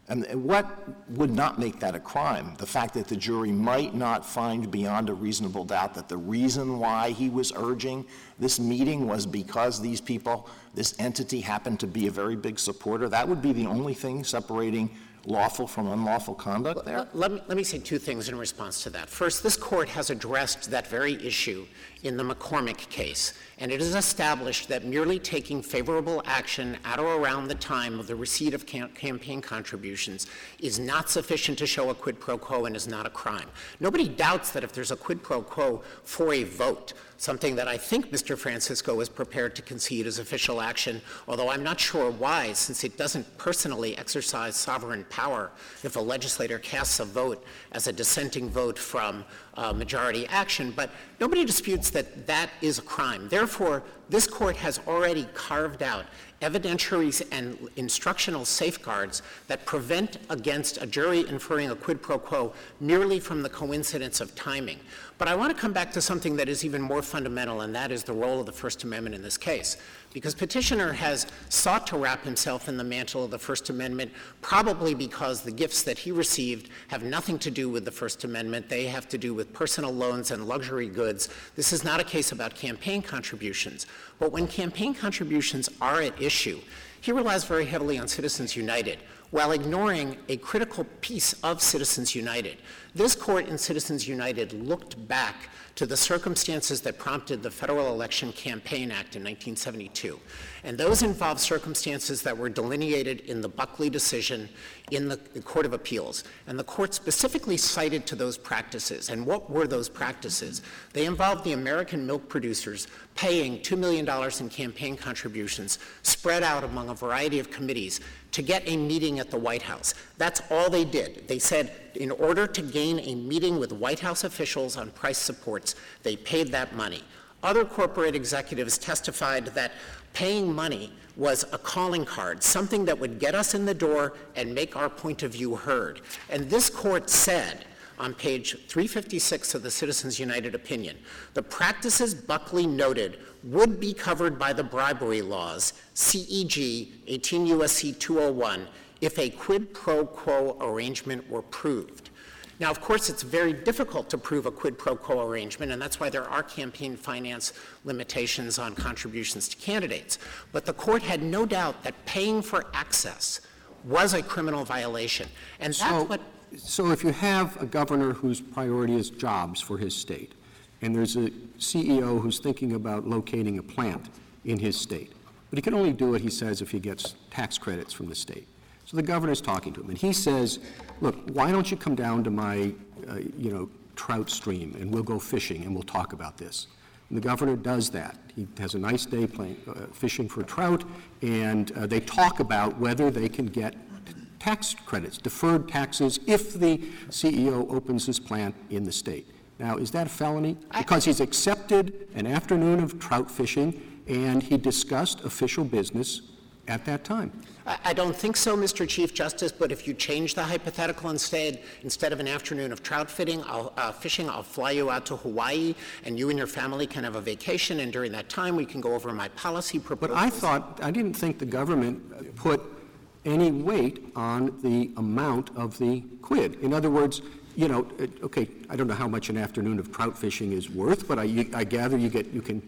And what would not make that a crime? The fact that the jury might not find beyond a reasonable doubt that the reason why he was urging this meeting was because these people, this entity happened to be a very big supporter, that would be the only thing separating lawful from unlawful conduct there? Let me, let me say two things in response to that. First, this court has addressed that very issue in the McCormick case, and it is established that merely taking favorable action at or around the time of the receipt of cam- campaign contributions is not sufficient to show a quid pro quo and is not a crime. Nobody doubts that if there's a quid pro quo for a vote, something that I think Mr. Francisco is prepared to concede as official action, although I'm not sure why, since it doesn't personally exercise sovereign power if a legislator casts a vote as a dissenting vote from uh, majority action. But nobody disputes that that is a crime. Therefore, this court has already carved out evidentiaries and instructional safeguards that prevent against a jury inferring a quid pro quo merely from the coincidence of timing. But I want to come back to something that is even more fundamental, and that is the role of the First Amendment in this case. Because petitioner has sought to wrap himself in the mantle of the First Amendment, probably because the gifts that he received have nothing to do with the First Amendment. They have to do with personal loans and luxury goods. This is not a case about campaign contributions. But when campaign contributions are at issue, he relies very heavily on Citizens United while ignoring a critical piece of Citizens United. This court in Citizens United looked back to the circumstances that prompted the Federal Election Campaign Act in 1972. And those involved circumstances that were delineated in the Buckley decision in the Court of Appeals. And the court specifically cited to those practices. And what were those practices? They involved the American milk producers paying $2 million in campaign contributions spread out among a variety of committees to get a meeting at the White House. That's all they did. They said, in order to gain a meeting with White House officials on price supports, they paid that money. Other corporate executives testified that paying money was a calling card, something that would get us in the door and make our point of view heard. And this court said on page 356 of the Citizens United opinion, the practices Buckley noted would be covered by the bribery laws, CEG 18 U.S.C. 201, if a quid pro quo arrangement were proved. Now, of course, it's very difficult to prove a quid pro quo arrangement, and that's why there are campaign finance limitations on contributions to candidates. But the court had no doubt that paying for access was a criminal violation. And that's So, what so if you have a governor whose priority is jobs for his state, and there's a CEO who's thinking about locating a plant in his state, but he can only do it, he says, if he gets tax credits from the state. So the governor's talking to him, and he says, look, why don't you come down to my, uh, you know, trout stream, and we'll go fishing, and we'll talk about this. And the governor does that. He has a nice day playing, uh, fishing for trout, and uh, they talk about whether they can get tax credits, deferred taxes, if the CEO opens his plant in the state. Now, is that a felony? Because he's accepted an afternoon of trout fishing, and he discussed official business at that time. I I don't think so, Mr. Chief Justice, but if you change the hypothetical instead, instead of an afternoon of trout fitting, I'll, uh, fishing, I'll fly you out to Hawaii, and you and your family can have a vacation, and during that time, we can go over my policy proposal. But. I thought, I didn't think the government put any weight on the amount of the quid. In other words, you know, okay, I don't know how much an afternoon of trout fishing is worth, but I, I gather you get, you can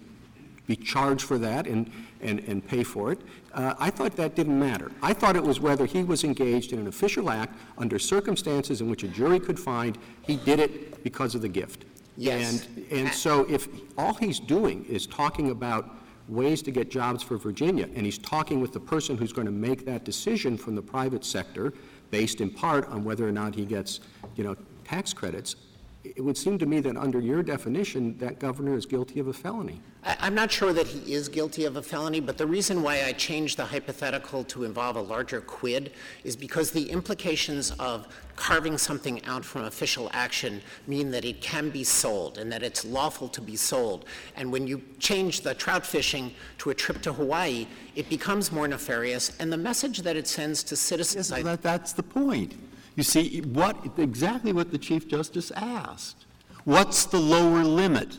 be charged for that and, and, and pay for it. Uh, I thought that didn't matter. I thought it was whether he was engaged in an official act under circumstances in which a jury could find he did it because of the gift. Yes. And, and so if all he's doing is talking about ways to get jobs for Virginia, and he's talking with the person who's going to make that decision from the private sector, based in part on whether or not he gets, you know, tax credits, it would seem to me that under your definition, that governor is guilty of a felony. I- I'm not sure that he is guilty of a felony, but the reason why I changed the hypothetical to involve a larger quid is because the implications of carving something out from official action mean that it can be sold and that it's lawful to be sold. And when you change the trout fishing to a trip to Hawaii, it becomes more nefarious, and the message that it sends to citizens, I That, that's the point. You see, what, exactly what the Chief Justice asked. What's the lower limit,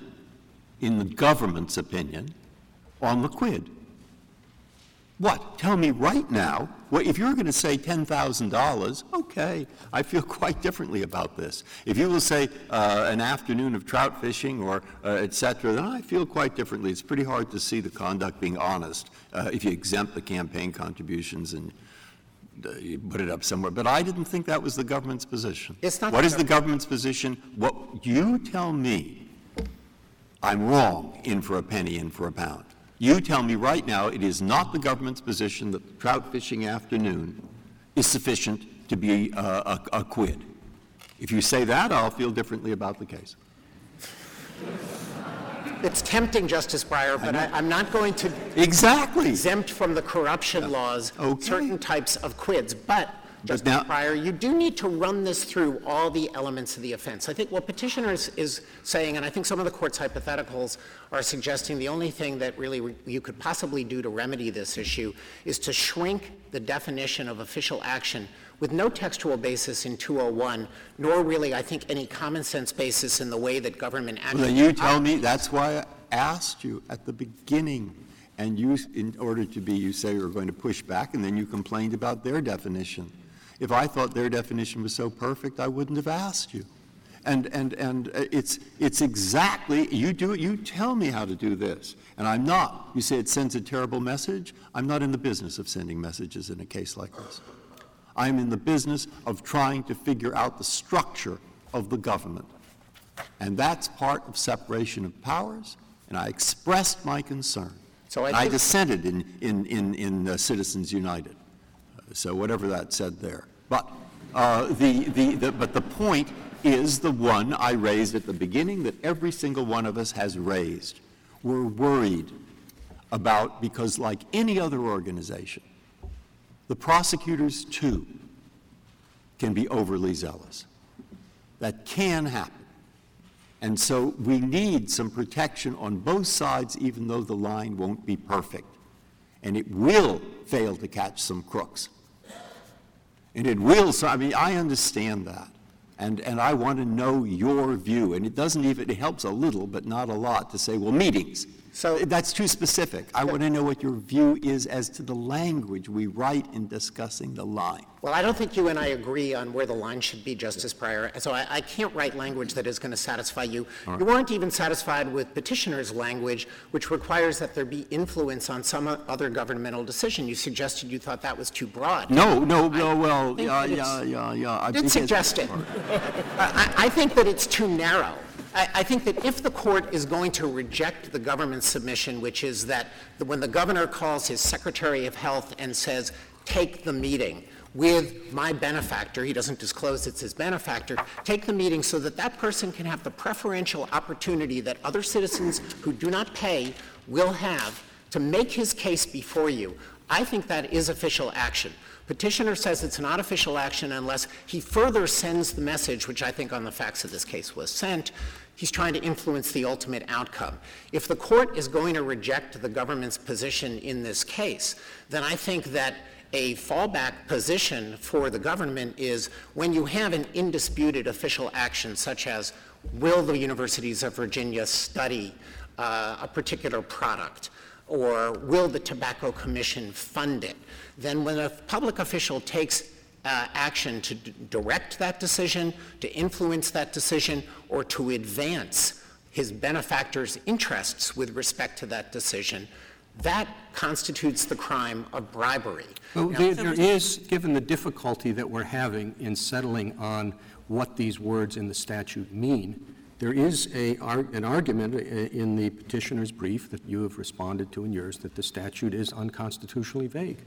in the government's opinion, on the quid? What? Tell me right now. Well, if you're going to say $10,000, okay, I feel quite differently about this. If you will say uh, an afternoon of trout fishing or uh, et cetera, then I feel quite differently. It's pretty hard to see the conduct being honest uh, if you exempt the campaign contributions and uh, you put it up somewhere. But I didn't think that was the government's position. It's not What the is the government's position? What you tell me I'm wrong, in for a penny, in for a pound. You tell me right now it is not the government's position that the trout fishing afternoon is sufficient to be uh, a, a quid. If you say that, I'll feel differently about the case. It's tempting, Justice Breyer, but I, I'm not going to Exactly. exempt from the corruption laws Okay. certain types of quids. But, Justice now- Breyer, you do need to run this through all the elements of the offense. I think what petitioner is, saying, and I think some of the court's hypotheticals are suggesting the only thing that really re- you could possibly do to remedy this issue is to shrink the definition of official action with no textual basis in 201, nor really, I think, any common sense basis in the way that government Well, you tell me, that's why I asked you at the beginning. And you, in order to be, you say you're going to push back, and then you complained about their definition. If I thought their definition was so perfect, I wouldn't have asked you. And, and, and uh, it's, it's exactly, you do it, you tell me how to do this. And I'm not. You say it sends a terrible message. I'm not in the business of sending messages in a case like this. I'm in the business of trying to figure out the structure of the government. And that's part of separation of powers, and I expressed my concern. So I I dissented in, in, in, in uh, Citizens United. Uh, So whatever that said there. But, uh, the, the, the, but the point is the one I raised at the beginning that every single one of us has raised. We're worried about, because like any other organization, the prosecutors too can be overly zealous. That can happen. And so we need some protection on both sides, even though the line won't be perfect. And it will fail to catch some crooks. And it will, so I mean, I understand that. And, and I want to know your view. And it doesn't even, it helps a little, but not a lot, to say, well, meetings. So- That's too specific. I want to know what your view is as to the language we write in discussing the line. Well, I don't think you and I agree on where the line should be, Justice Breyer, so I, I can't write language that is going to satisfy you. You weren't even satisfied with petitioner's language, which requires that there be influence on some other governmental decision. You suggested you thought that was too broad. No, no, no, well, yeah, yeah, yeah, yeah. I did suggest it. I I think that it's too narrow. I, I think that if the court is going to reject the government's submission, which is that the- when the governor calls his Secretary of Health and says, take the meeting with my benefactor, he doesn't disclose it's his benefactor, take the meeting so that that person can have the preferential opportunity that other citizens who do not pay will have to make his case before you. I think that is official action. Petitioner says it's not official action unless he further sends the message, which I think on the facts of this case was sent, he's trying to influence the ultimate outcome. If the court is going to reject the government's position in this case, then I think that a fallback position for the government is when you have an indisputed official action such as will the universities of Virginia study uh, a particular product? Or will the Tobacco Commission fund it? Then when a public official takes uh, action to d- direct that decision, to influence that decision, or to advance his benefactor's interests with respect to that decision, that constitutes the crime of bribery. Well, Now, there there is, given the difficulty that we're having in settling on what these words in the statute mean, there is a, an argument uh, in the petitioner's brief that you have responded to in yours that the statute is unconstitutionally vague.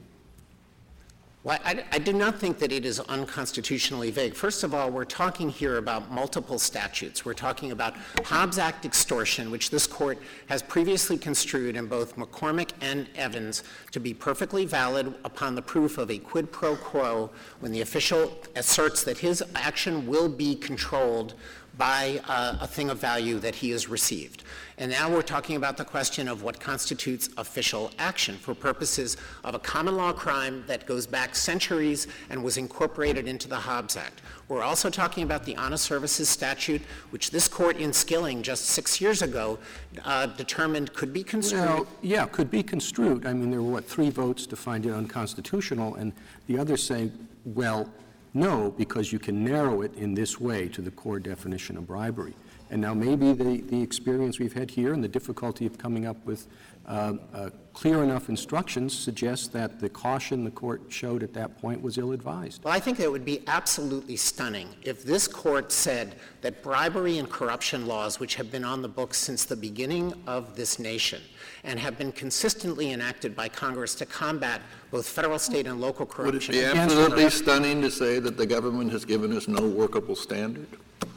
Well, I, I do not think that it is unconstitutionally vague. First of all, we're talking here about multiple statutes. We're talking about Hobbs Act extortion, which this court has previously construed in both McCormick and Evans to be perfectly valid upon the proof of a quid pro quo when the official asserts that his action will be controlled buy uh, a thing of value that he has received. And now we're talking about the question of what constitutes official action for purposes of a common law crime that goes back centuries and was incorporated into the Hobbs Act. We're also talking about the honest services statute, which this court in Skilling just six years ago uh, determined could be construed. Well, yeah, could be construed. I mean, there were, what, three votes to find it unconstitutional, and the others say, well, no, because you can narrow it in this way to the core definition of bribery. And now maybe the, the experience we've had here and the difficulty of coming up with uh, uh, clear enough instructions suggests that the caution the court showed at that point was ill-advised. Well, I think it would be absolutely stunning if this court said that bribery and corruption laws, which have been on the books since the beginning of this nation and have been consistently enacted by Congress to combat both federal, state, and local corruption. Would it corruption. be absolutely stunning to say that the government has given us no workable standard?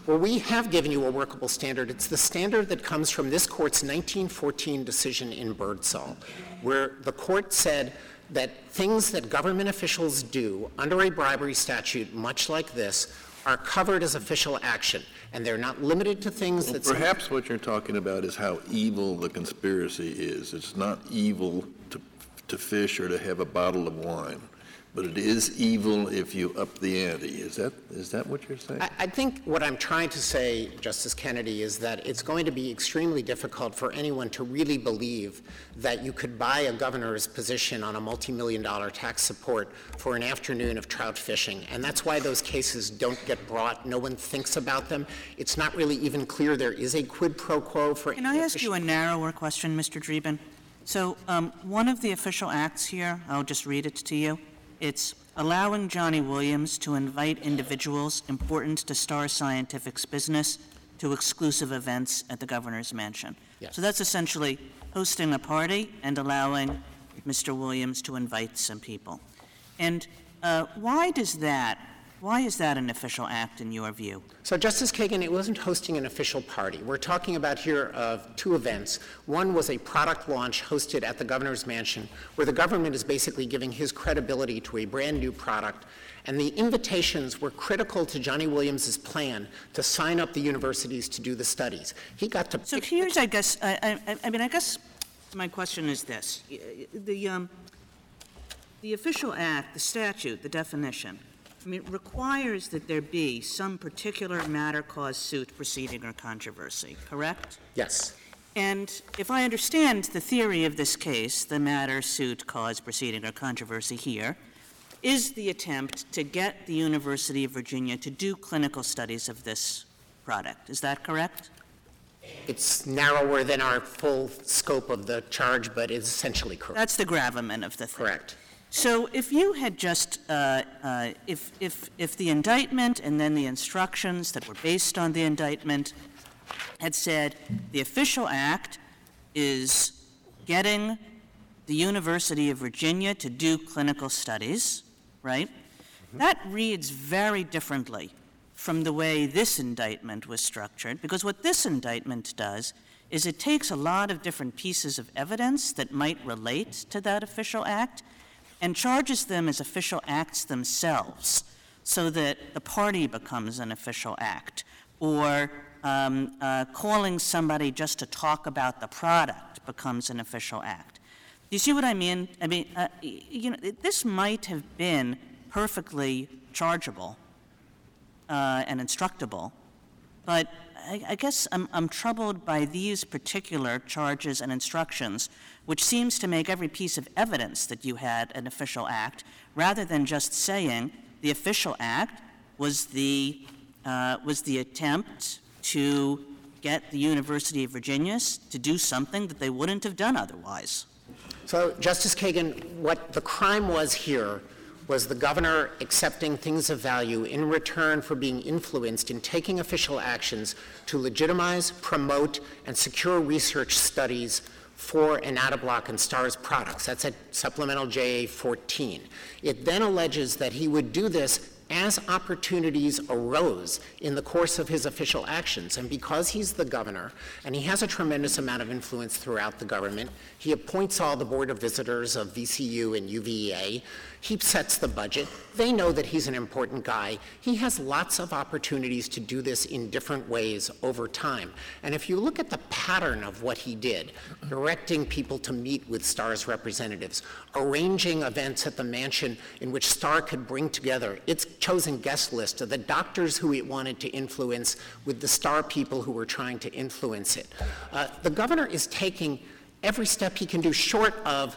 Well, we have given you a workable standard. It's the standard that comes from this court's 1914 decision in Birdsall, where the court said that things that government officials do under a bribery statute, much like this, are covered as official action, and they're not limited to things Well, that. perhaps what you're talking about is how evil the conspiracy is. It's not evil to, to fish or to have a bottle of wine, but it is evil if you up the ante. Is that, is that what you're saying? I, I think what I'm trying to say, Justice Kennedy, is that it's going to be extremely difficult for anyone to really believe that you could buy a governor's position on a multi-million dollar tax support for an afternoon of trout fishing. And that's why those cases don't get brought. No one thinks about them. It's not really even clear there is a quid pro quo for. Can I ask you a narrower question, Mr. Dreeben? So, um, one of the official acts here, I'll just read it to you. It's allowing Jonnie Williams to invite individuals important to Star Scientific's business to exclusive events at the governor's mansion. Yes. So that's essentially hosting a party and allowing Mr. Williams to invite some people. And uh, why does that, why is that an official act in your view? So, Justice Kagan, it wasn't hosting an official party. We're talking about here of two events. One was a product launch hosted at the governor's mansion, where the government is basically giving his credibility to a brand new product. And the invitations were critical to Jonnie Williams's plan to sign up the universities to do the studies. He got to So here's, I guess, I, I, I mean, I guess my question is this. The, um, the official act, the statute, the definition, I mean, requires that there be some particular matter, cause, suit, proceeding, or controversy, correct? Yes. And if I understand the theory of this case, the matter, suit, cause, proceeding, or controversy here, is the attempt to get the University of Virginia to do clinical studies of this product. Is that correct? It's narrower than our full scope of the charge, but it's essentially correct. That's the gravamen of the thing. Correct. So if you had just, uh, uh, if, if, if the indictment and then the instructions that were based on the indictment had said the official act is getting the University of Virginia to do clinical studies, right? That reads very differently from the way this indictment was structured, because what this indictment does is it takes a lot of different pieces of evidence that might relate to that official act and charges them as official acts themselves so that the party becomes an official act or um, uh, calling somebody just to talk about the product becomes an official act. Do you see what I mean? I mean, uh, you know, this might have been perfectly chargeable uh, and instructable, but I, I guess I'm, I'm troubled by these particular charges and instructions, which seems to make every piece of evidence that you had an official act, rather than just saying the official act was the uh, was the attempt to get the University of Virginia to do something that they wouldn't have done otherwise. So, Justice Kagan, what the crime was here was the governor accepting things of value in return for being influenced in taking official actions to legitimize, promote, and secure research studies for Anatabloc and STARS products. That's at supplemental JA 14. It then alleges that he would do this as opportunities arose in the course of his official actions. And because he's the governor and he has a tremendous amount of influence throughout the government, he appoints all the board of visitors of VCU and UVA. He sets the budget. They know that he's an important guy. He has lots of opportunities to do this in different ways over time. And if you look at the pattern of what he did, directing people to meet with STAR's representatives, arranging events at the mansion in which STAR could bring together its chosen guest list of the doctors who it wanted to influence with the STAR people who were trying to influence it. Uh, the governor is taking every step he can do short of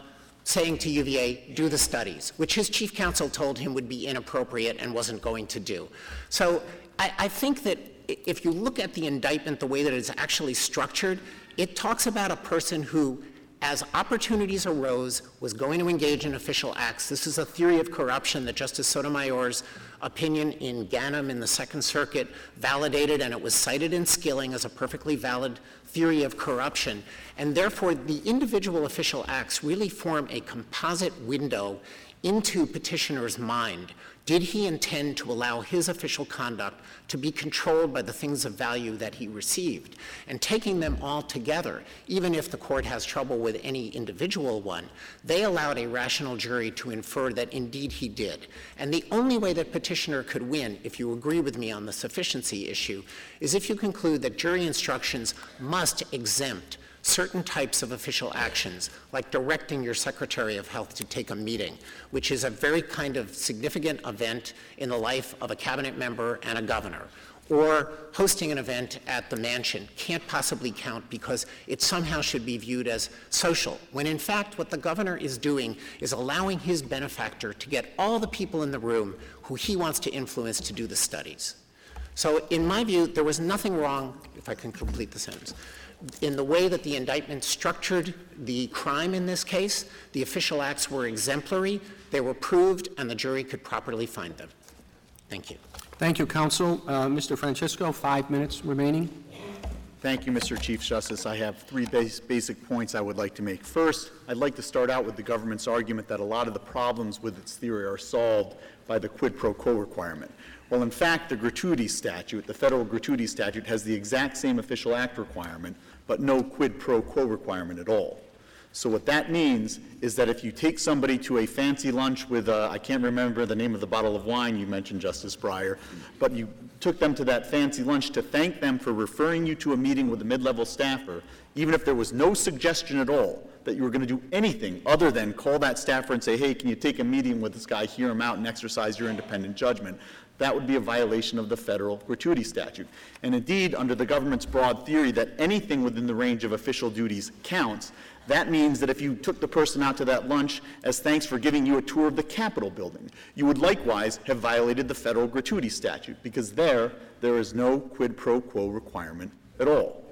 saying to UVA, do the studies, which his chief counsel told him would be inappropriate and wasn't going to do. So I, I think that if you look at the indictment the way that it's actually structured, it talks about a person who, as opportunities arose, was going to engage in official acts. This is a theory of corruption that Justice Sotomayor's opinion in Ganim in the Second Circuit validated, and it was cited in Skilling as a perfectly valid theory of corruption. And therefore, the individual official acts really form a composite window into petitioner's mind. Did he intend to allow his official conduct to be controlled by the things of value that he received? And taking them all together, even if the court has trouble with any individual one, they allowed a rational jury to infer that indeed he did. And the only way that petitioner could win, if you agree with me on the sufficiency issue, is if you conclude that jury instructions must exempt certain types of official actions, like directing your Secretary of Health to take a meeting, which is a very kind of significant event in the life of a cabinet member and a governor, or hosting an event at the mansion can't possibly count because it somehow should be viewed as social, when in fact what the governor is doing is allowing his benefactor to get all the people in the room who he wants to influence to do the studies. So, in my view, there was nothing wrong, if I can complete the sentence, in the way that the indictment structured the crime in this case, the official acts were exemplary, they were proved, and the jury could properly find them. Thank you. Thank you, counsel. Uh, Mr. Francisco, five minutes remaining. Thank you, Mr. Chief Justice. I have three base, basic points I would like to make. First, I'd like to start out with the government's argument that a lot of the problems with its theory are solved by the quid pro quo requirement. Well, in fact, the gratuity statute, the federal gratuity statute, has the exact same official act requirement, but no quid pro quo requirement at all. So what that means is that if you take somebody to a fancy lunch with, uh, I can't remember the name of the bottle of wine you mentioned, Justice Breyer, but you took them to that fancy lunch to thank them for referring you to a meeting with a mid-level staffer, even if there was no suggestion at all that you were going to do anything other than call that staffer and say, hey, can you take a meeting with this guy, hear him out, and exercise your independent judgment? That would be a violation of the federal gratuity statute. And indeed, under the government's broad theory that anything within the range of official duties counts, that means that if you took the person out to that lunch as thanks for giving you a tour of the Capitol building, you would likewise have violated the federal gratuity statute, because there, there is no quid pro quo requirement at all.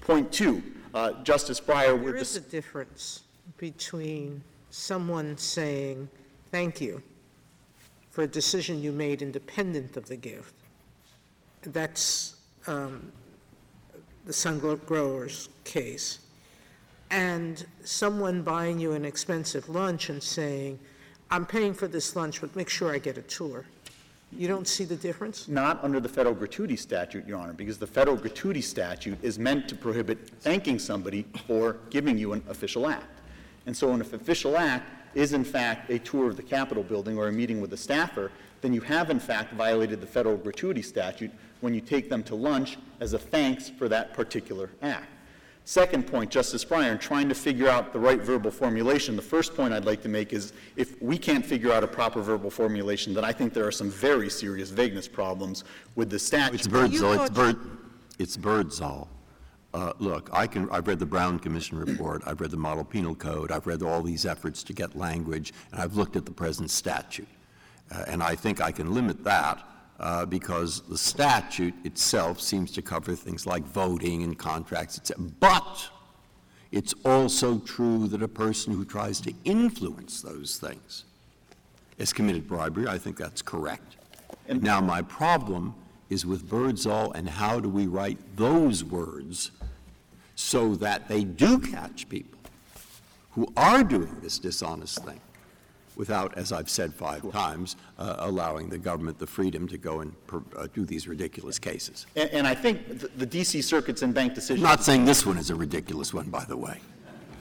Point two, uh, Justice Breyer, there is a difference between someone saying, thank you, for a decision you made independent of the gift. That's um, the sun growers case. And someone buying you an expensive lunch and saying, I'm paying for this lunch, but make sure I get a tour. You don't see the difference? Not under the federal gratuity statute, Your Honor, because the federal gratuity statute is meant to prohibit thanking somebody for giving you an official act. And so, an official act is in fact a tour of the Capitol building or a meeting with a staffer, then you have in fact violated the federal gratuity statute when you take them to lunch as a thanks for that particular act. Second point, Justice Breyer, in trying to figure out the right verbal formulation, the first point I'd like to make is if we can't figure out a proper verbal formulation, then I think there are some very serious vagueness problems with the statute. It's Birdsall. It's, bird, it's Birdsall. Uh, look, I can, I've read the Brown Commission report, I've read the Model Penal Code, I've read all these efforts to get language, and I've looked at the present statute. Uh, and I think I can limit that uh, because the statute itself seems to cover things like voting and contracts, etc. But it's also true that a person who tries to influence those things has committed bribery. I think that's correct. And now, my problem is with Birdsall and how do we write those words so that they do catch people who are doing this dishonest thing without, as I've said five times, uh, allowing the government the freedom to go and per- uh, do these ridiculous cases. And, and I think th- the DC circuits en banc I'm decisions. not saying this one is a ridiculous one, by the way.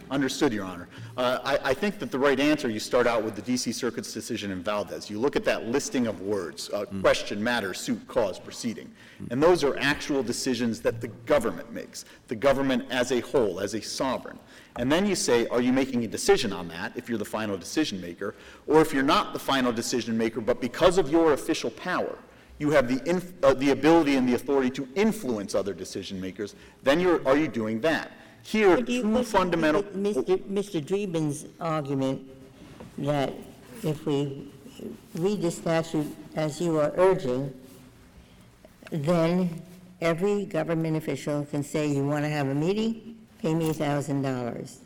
Understood, Your Honor. Uh, I, I think that the right answer, you start out with the D.C. Circuit's decision in Valdez. You look at that listing of words, uh, question, matter, suit, cause, proceeding. And those are actual decisions that the government makes, the government as a whole, as a sovereign. And then you say, are you making a decision on that, if you're the final decision maker? Or if you're not the final decision maker, but because of your official power, you have the, inf- uh, the ability and the authority to influence other decision makers, then you're, are you doing that? Here, But you- two fundamental. Mr. Mr. Dreeben's argument that if we read the statute as you are urging, then every government official can say, you want to have a meeting, pay me $1,000.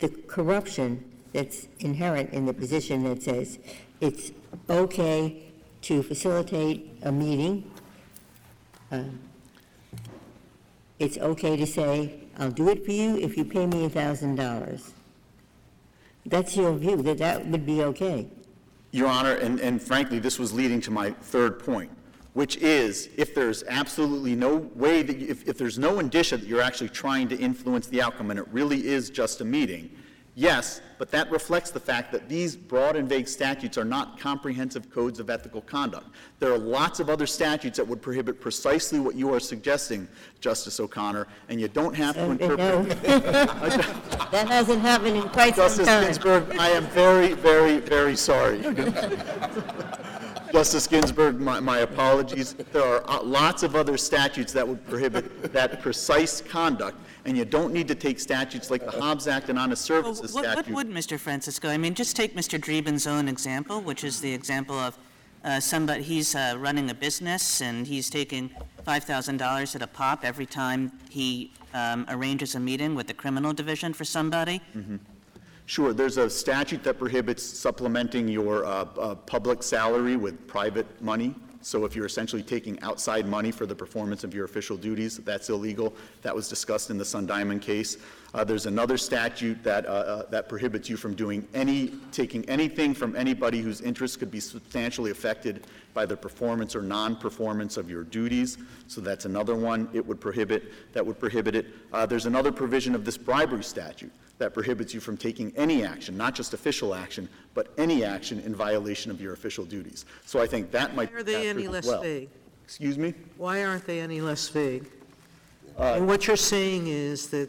The corruption that's inherent in the position that says it's okay to facilitate a meeting, um, it's okay to say, I'll do it for you if you pay me $1,000. That's your view, that that would be okay. Your Honor, and, and frankly, this was leading to my third point, which is if there's absolutely no way that, you- if, if there's no indicia that you're actually trying to influence the outcome and it really is just a meeting, yes, but that reflects the fact that these broad and vague statutes are not comprehensive codes of ethical conduct. There are lots of other statutes that would prohibit precisely what you are suggesting, Justice O'Connor, and you don't have to Uh, interpret. That hasn't happened in quite some time. Justice. Ginsburg, I am very, very, very sorry. Justice Ginsburg, my, my apologies. There are uh, lots of other statutes that would prohibit that precise conduct, and you don't need to take statutes like the Hobbs Act and honest Well, services What what statute. would, Mr. Francisco, I mean, just take Mr. Dreeben's own example, which is the example of uh, somebody, he's uh, running a business and he's taking $5,000 at a pop every time he um, arranges a meeting with the criminal division for somebody. Sure, there's a statute that prohibits supplementing your uh, uh, public salary with private money. So if you're essentially taking outside money for the performance of your official duties, that's illegal. That was discussed in the Sun Diamond case. Uh, There's another statute that, uh, uh, that prohibits you from doing any, taking anything from anybody whose interests could be substantially affected by the performance or non-performance of your duties. So that's another one it would prohibit, that would prohibit it. Uh, There's another provision of this bribery statute that prohibits you from taking any action, not just official action, but any action in violation of your official duties. So I think that might Why are they any less well. vague? Excuse me? Why aren't they any less vague? Uh, And what you're saying is that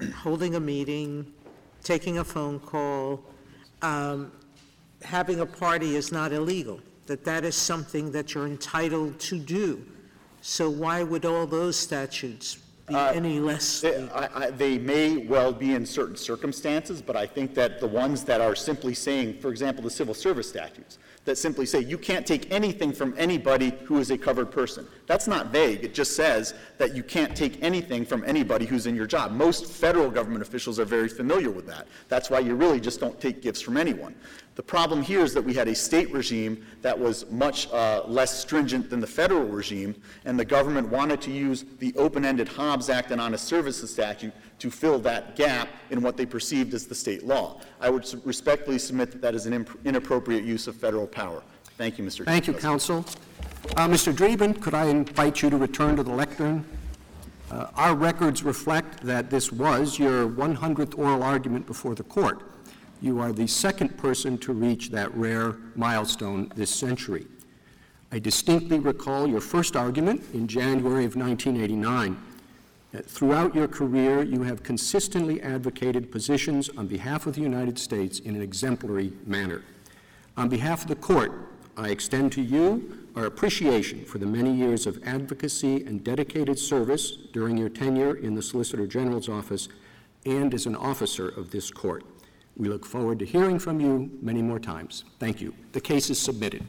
holding a meeting, taking a phone call, um, having a party is not illegal, that that is something that you're entitled to do. So why would all those statutes be Uh, any less They? I, I, they may well be in certain circumstances, but I think that the ones that are simply saying, for example, the civil service statutes, that simply say you can't take anything from anybody who is a covered person. That's not vague. It just says that you can't take anything from anybody who's in your job. Most federal government officials are very familiar with that. That's why you really just don't take gifts from anyone. The problem here is that we had a state regime that was much uh, less stringent than the federal regime, and the government wanted to use the open-ended Hobbs Act and honest services statute to fill that gap in what they perceived as the state law. I would respectfully submit that that is an imp- inappropriate use of federal power. Thank you, Mr. Thank you, Chief counsel. Uh, Mr. Dreeben, could I invite you to return to the lectern? Uh, Our records reflect that this was your 100th oral argument before the court. You are the second person to reach that rare milestone this century. I distinctly recall your first argument in January of 1989. Throughout your career, you have consistently advocated positions on behalf of the United States in an exemplary manner. On behalf of the court, I extend to you our appreciation for the many years of advocacy and dedicated service during your tenure in the Solicitor General's office and as an officer of this court. We look forward to hearing from you many more times. Thank you. The case is submitted.